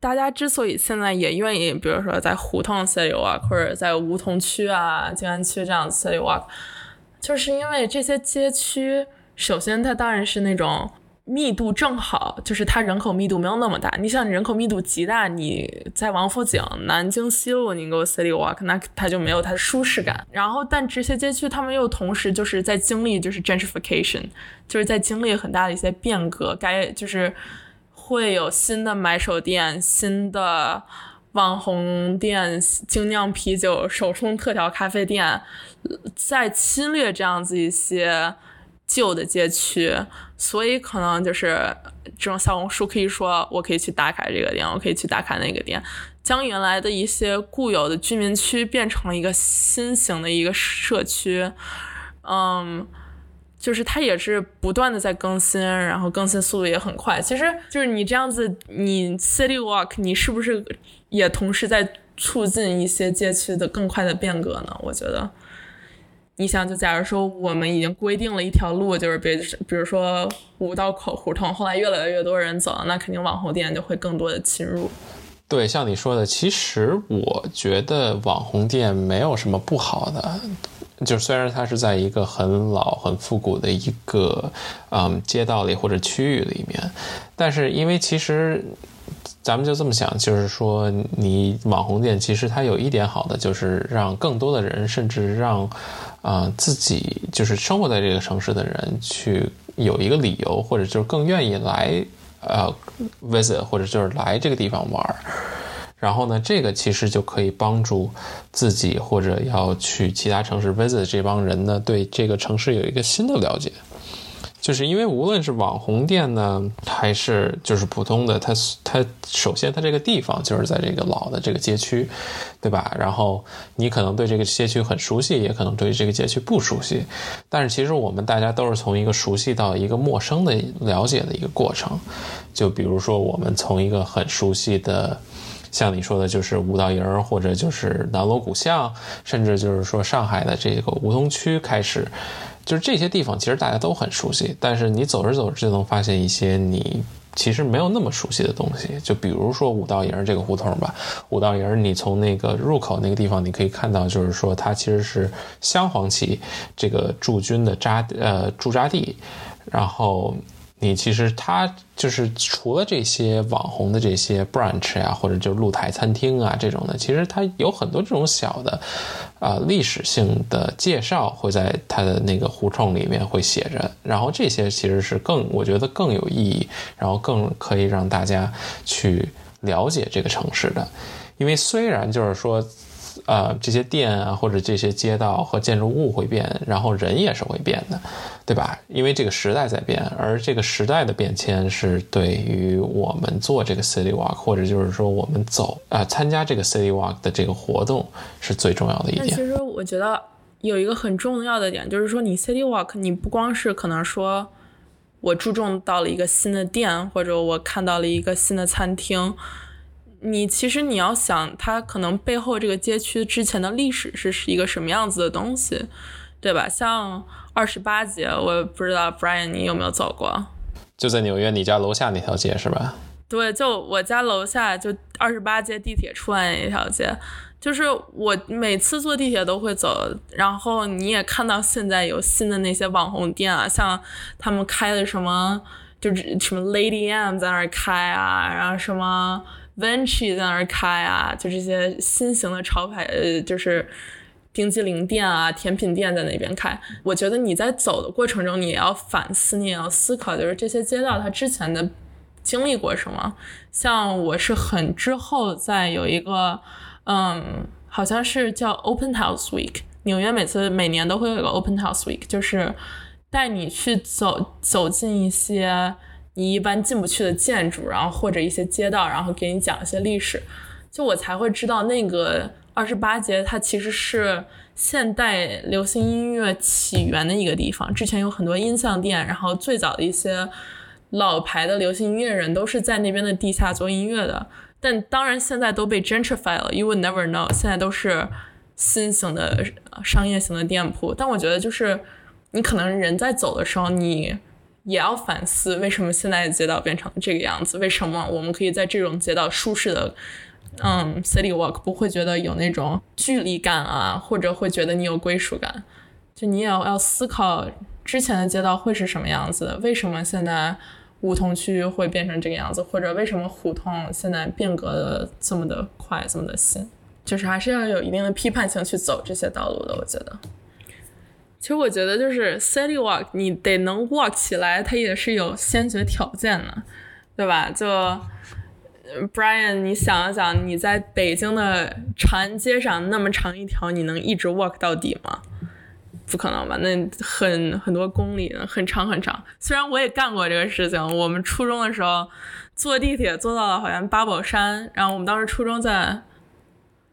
大家之所以现在也愿意，比如说在胡同 City Walk 或者在梧桐区啊、静安区这样 City Walk，就是因为这些街区，首先它当然是那种密度正好，就是它人口密度没有那么大。你想，人口密度极大，你在王府井、南京西路你给我 City Walk，那它就没有它的舒适感。然后，但这些街区他们又同时就是在经历就是 gentrification，就是在经历很大的一些变革，该就是会有新的买手店、新的网红店、精酿啤酒、手冲特调咖啡店，在侵略这样子一些旧的街区，所以可能就是这种小红书可以说，我可以去打卡这个店，我可以去打卡那个店，将原来的一些固有的居民区变成了一个新型的一个社区，嗯。就是它也是不断的在更新，然后更新速度也很快。其实就是你这样子，你 City Walk，你是不是也同时在促进一些街区的更快的变革呢？我觉得，你想，就假如说我们已经规定了一条路，就是比比如说五道口胡同，后来越来越多人走，那肯定网红店就会更多的侵入。对，像你说的，其实我觉得网红店没有什么不好的，就虽然它是在一个很老、很复古的一个嗯街道里或者区域里面，但是因为其实咱们就这么想，就是说你网红店其实它有一点好的，就是让更多的人，甚至让啊、自己就是生活在这个城市的人去有一个理由，或者就是更愿意来呃 visit 或者就是来这个地方玩儿。然后呢，这个其实就可以帮助自己或者要去其他城市 visit 这帮人呢，对这个城市有一个新的了解。就是因为无论是网红店呢，还是就是普通的，它它首先它这个地方就是在这个老的这个街区，对吧？然后你可能对这个街区很熟悉，也可能对这个街区不熟悉。但是其实我们大家都是从一个熟悉到一个陌生的了解的一个过程。就比如说我们从一个很熟悉的。像你说的，就是五道营，或者就是南锣鼓巷，甚至就是说上海的这个梧桐区开始，就是这些地方其实大家都很熟悉，但是你走着走着就能发现一些你其实没有那么熟悉的东西。就比如说五道营这个胡同吧，五道营你从那个入口那个地方，你可以看到，就是说它其实是镶黄旗这个驻军的扎呃驻扎地，然后。你其实它就是除了这些网红的这些 brunch 呀、或者就是露台餐厅啊这种的，其实它有很多这种小的，啊、历史性的介绍会在它的那个胡同里面会写着，然后这些其实是更我觉得更有意义，然后更可以让大家去了解这个城市的，因为虽然就是说。呃，这些店啊，或者这些街道和建筑物会变，然后人也是会变的，对吧？因为这个时代在变，而这个时代的变迁是对于我们做这个 City Walk，或者就是说我们走啊、呃、参加这个 City Walk 的这个活动是最重要的一点。那其实我觉得有一个很重要的点，就是说你 City Walk，你不光是可能说我注重到了一个新的店，或者我看到了一个新的餐厅。你其实你要想，它可能背后这个街区之前的历史是是一个什么样子的东西，对吧？像二十八街，我不知道 Brian 你有没有走过？就在纽约你家楼下那条街是吧？对，就我家楼下就二十八街地铁出来那条街，就是我每次坐地铁都会走。然后你也看到现在有新的那些网红店啊，像他们开的什么，就是什么 Lady M 在那儿开啊，然后什么。Vinci 在那儿开啊，就这些新型的潮牌，呃，就是冰激凌店啊、甜品店在那边开。我觉得你在走的过程中，你也要反思，你也要思考，就是这些街道它之前的经历过什么。像我是很之后在有一个，嗯，好像是叫 Open House Week，纽约每次每年都会有一个 Open House Week，就是带你去走走进一些你一般进不去的建筑，然后或者一些街道，然后给你讲一些历史，就我才会知道那个二十八街它其实是现代流行音乐起源的一个地方。之前有很多音像店，然后最早的一些老牌的流行音乐人都是在那边的地下做音乐的。但当然现在都被 gentrify 了，you would never know，现在都是新型的商业型的店铺。但我觉得就是你可能人在走的时候，你也要反思为什么现在的街道变成这个样子，为什么我们可以在这种街道舒适的。嗯，city walk 不会觉得有那种距离感啊，或者会觉得你有归属感，就你也要要思考之前的街道会是什么样子，为什么现在梧桐区会变成这个样子，或者为什么胡同现在变革的这么的快，这么的新，就是还是要有一定的批判性去走这些道路的，我觉得。其实我觉得就是 city walk，你得能 walk 起来，它也是有先决条件的，对吧？就 Brian，你想一想，你在北京的长安街上那么长一条，你能一直 walk 到底吗？不可能吧？那很很多公里，很长很长。虽然我也干过这个事情，我们初中的时候坐地铁坐到了好像八宝山，然后我们当时初中在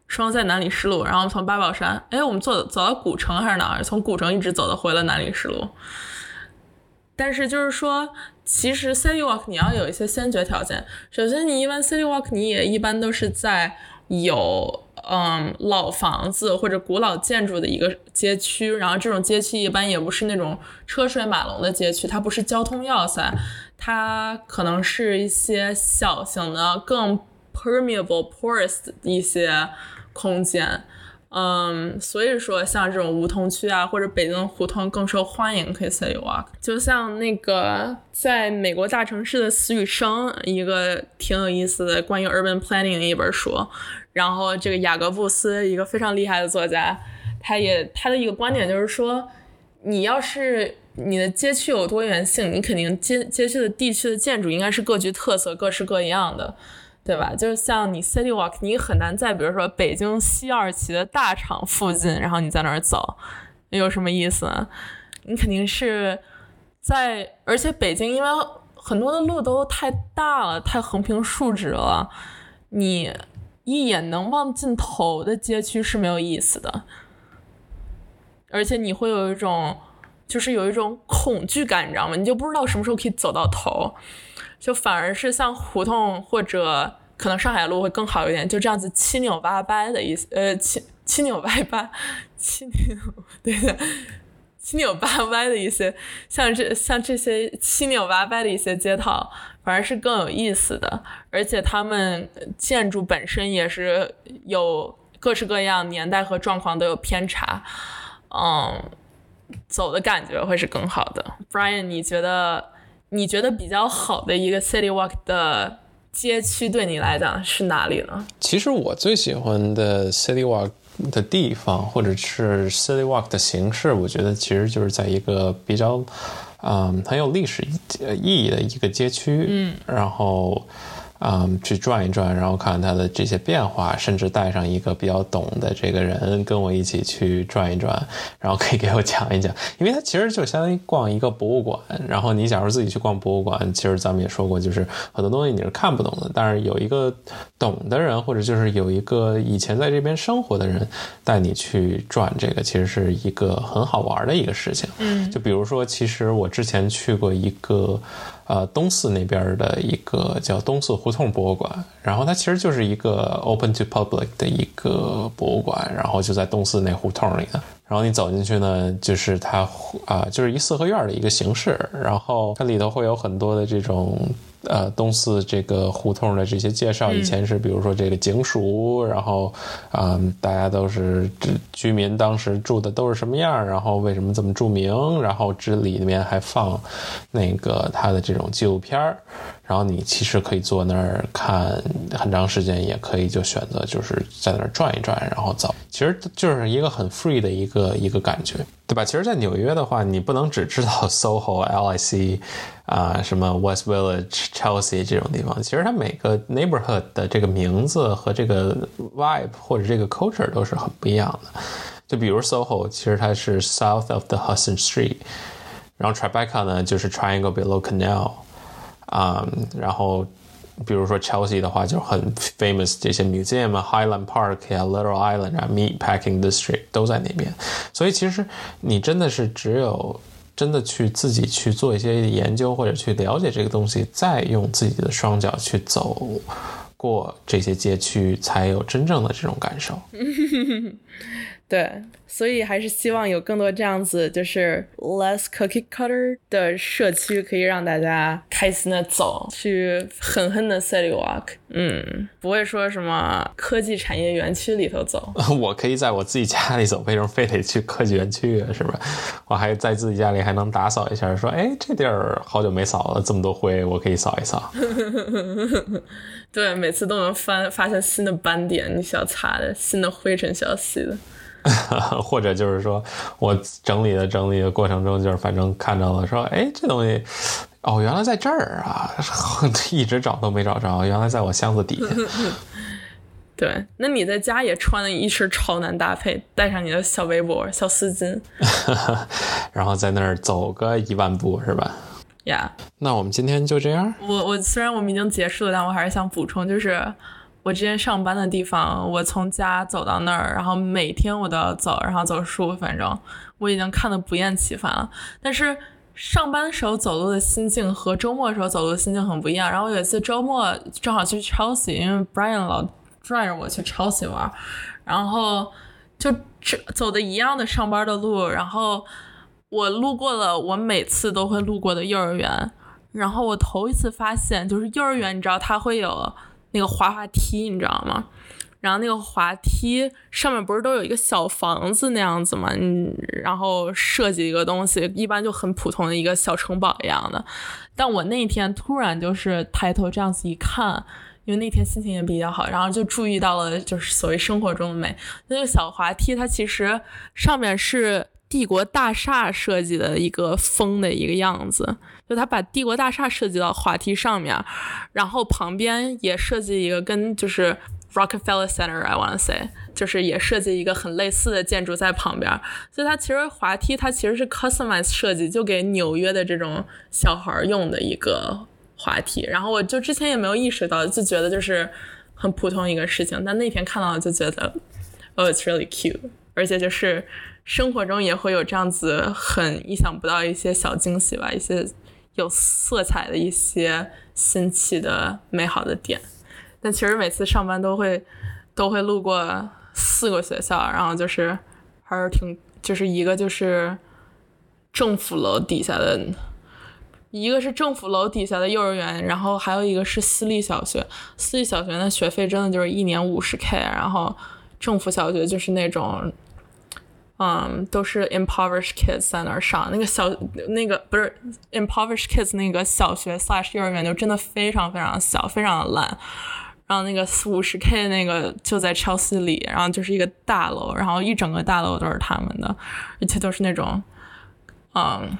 双在南礼士路，然后从八宝山，哎，我们坐走到古城还是哪儿？从古城一直走到回了南礼士路。但是就是说，其实 city walk 你要有一些先决条件。首先，你一般 city walk 你也一般都是在有嗯老房子或者古老建筑的一个街区，然后这种街区一般也不是那种车水马龙的街区，它不是交通要塞，它可能是一些小型的、更 permeable、porous 的一些空间。嗯，所以说像这种梧桐区啊，或者北京胡同更受欢迎，可以 city walk。就像那个在美国大城市的死与生，一个挺有意思的关于 urban planning 的一本书。然后这个雅各布斯，一个非常厉害的作家，他也他的一个观点就是说，你要是你的街区有多元性，你肯定街街区的地区的建筑应该是各具特色、各式各样的。对吧？就是像你 city walk，你很难在比如说北京西二旗的大厂附近，然后你在那儿走，有什么意思？你肯定是在，而且北京因为很多的路都太大了，太横平竖直了，你一眼能望尽头的街区是没有意思的，而且你会有一种，就是有一种恐惧感，你知道吗？你就不知道什么时候可以走到头。就反而是像胡同或者可能上海路会更好一点，就这样子七扭八掰的意思，呃，七七扭八掰，七扭 对的，七扭八歪的一些，像这像这些七扭八掰的一些街道，反而是更有意思的，而且他们建筑本身也是有各式各样年代和状况都有偏差，嗯，走的感觉会是更好的。Brian，你觉得？你觉得比较好的一个 city walk 的街区对你来讲是哪里呢？其实我最喜欢的 city walk 的地方，或者是 city walk 的形式，我觉得其实就是在一个比较，嗯，很有历史意义的一个街区，嗯，然后。嗯，去转一转，然后看它的这些变化，甚至带上一个比较懂的这个人跟我一起去转一转，然后可以给我讲一讲，因为它其实就相当于逛一个博物馆。然后你假如自己去逛博物馆，其实咱们也说过，就是很多东西你是看不懂的，但是有一个懂的人，或者就是有一个以前在这边生活的人带你去转这个，其实是一个很好玩的一个事情。嗯，就比如说，其实我之前去过一个。呃，东四那边的一个叫东四胡同博物馆，然后它其实就是一个 open to public 的一个博物馆，然后就在东四那胡同里呢。然后你走进去呢，就是它啊，就是一四合院的一个形式，然后它里头会有很多的这种。呃，东四这个胡同的这些介绍，以前是比如说这个警署，然后啊，大家都是居民当时住的都是什么样，然后为什么这么著名，然后这里面还放那个他的这种纪录片儿，然后你其实可以坐那儿看很长时间，也可以就选择就是在那儿转一转，然后走。其实就是一个很 free 的一个一个感觉，对吧？其实，在纽约的话，你不能只知道 SOHO、LIC 啊、什么 West Village、Chelsea 这种地方。其实它每个 neighborhood 的这个名字和这个 vibe 或者这个 culture 都是很不一样的。就比如 SOHO，其实它是 South of the Hudson Street，然后 Tribeca 呢就是 Triangle Below Canal，啊、然后比如说 Chelsea 的话就很 famous 这些 museum 啊，Highland Park 呀、Little Island 啊，Meatpacking District 都在那边，所以其实你真的是只有真的去自己去做一些研究或者去了解这个东西，再用自己的双脚去走过这些街区，才有真正的这种感受。对，所以还是希望有更多这样子，就是 less cookie cutter 的社区，可以让大家开心的走，去狠狠的 city walk。嗯，不会说什么科技产业园区里头走。我可以在我自己家里走，为什么非得去科技园区啊？是吧？我还在自己家里还能打扫一下，说，哎，这地儿好久没扫了，这么多灰，我可以扫一扫。对，每次都能翻发现新的斑点，你需要擦的，新的灰尘需要吸的。或者就是说我整理的整理的过程中，就是反正看到了，说，哎，这东西，哦，原来在这儿啊，一直找都没找着，原来在我箱子底下。对，那你在家也穿了一身超男搭配，带上你的小围脖、小丝巾然后在那儿走个一万步，是吧？呀。那我们今天就这样。我我虽然我们已经结束了，但我还是想补充，就是我之前上班的地方，我从家走到那儿，然后每天我都要走，然后走十五分钟，我已经看得不厌其烦了。但是上班的时候走路的心境和周末的时候走路的心境很不一样。然后有一次周末正好去超市因为 Brian 老拽着我去 Chelsea 玩，然后就这走的一样的上班的路，然后我路过了我每次都会路过的幼儿园，然后我头一次发现，就是幼儿园，你知道它会有那个滑滑梯，你知道吗？然后那个滑梯上面不是都有一个小房子那样子嘛，嗯，然后设计一个东西，一般就很普通的一个小城堡一样的。但我那天突然就是抬头这样子一看，因为那天心情也比较好，然后就注意到了就是所谓生活中的美。那个小滑梯它其实上面是帝国大厦设计的一个风的一个样子，就他把帝国大厦设计到滑梯上面，然后旁边也设计一个跟就是 Rockefeller Center I want to say，就是也设计一个很类似的建筑在旁边，所以它其实滑梯它其实是 customize 设计，就给纽约的这种小孩用的一个滑梯。然后我就之前也没有意识到，就觉得就是很普通一个事情，但那天看到了就觉得，oh it's really cute，而且就是生活中也会有这样子很意想不到一些小惊喜吧，一些有色彩的一些新奇的美好的点。但其实每次上班都会都会路过四个学校，然后就是还是挺就是一个就是政府楼底下的，一个是政府楼底下的幼儿园，然后还有一个是私立小学。私立小学的学费真的就是一年五十 K，然后政府小学就是那种。嗯，都是 impoverish kids 在那儿上，那个小那个不是 impoverish kids 那个小学 slash 幼儿园就真的非常非常小，非常的烂。然后那个四五十 K 那个就在 Chelsea 里，然后就是一个大楼，然后一整个大楼都是他们的，而且都是那种，嗯，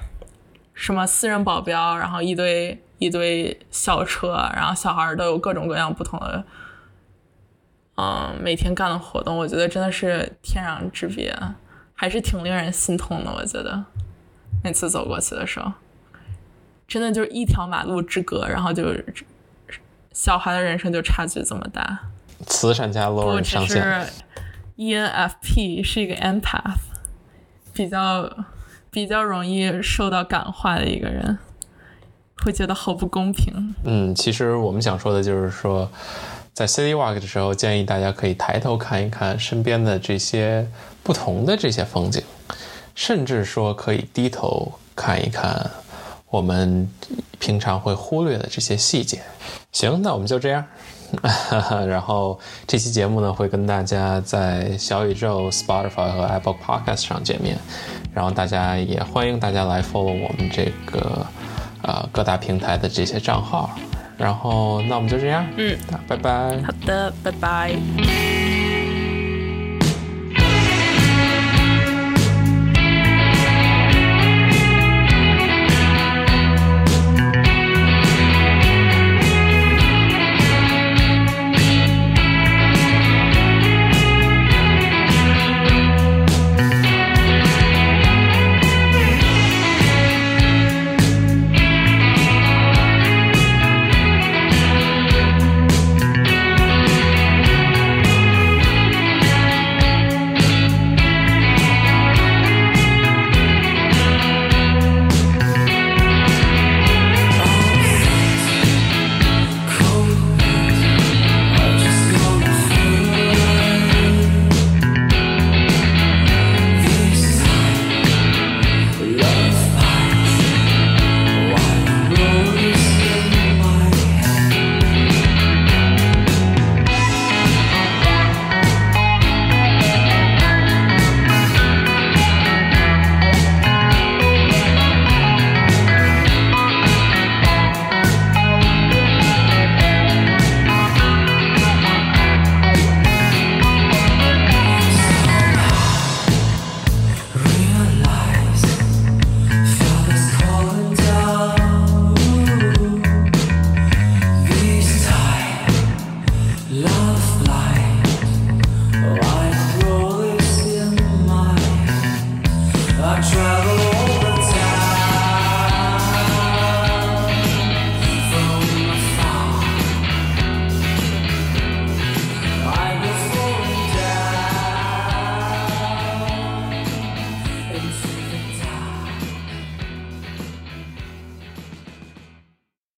什么私人保镖，然后一堆一堆校车，然后小孩都有各种各样不同的，嗯，每天干的活动，我觉得真的是天壤之别。还是挺令人心痛的，我觉得每次走过去的时候，真的就是一条马路之隔，然后就小孩的人生就差距这么大。慈善家 l 我 r 上线，ENFP 是一个 empath，比较比较容易受到感化的一个人，会觉得好不公平。嗯，其实我们想说的就是说，在 City Walk 的时候，建议大家可以抬头看一看身边的这些不同的这些风景，甚至说可以低头看一看我们平常会忽略的这些细节。行，那我们就这样。然后这期节目呢，会跟大家在小宇宙、Spotify 和 Apple Podcast 上见面。然后大家也欢迎大家来 follow 我们这个呃各大平台的这些账号。然后那我们就这样，嗯，拜拜。好的，拜拜。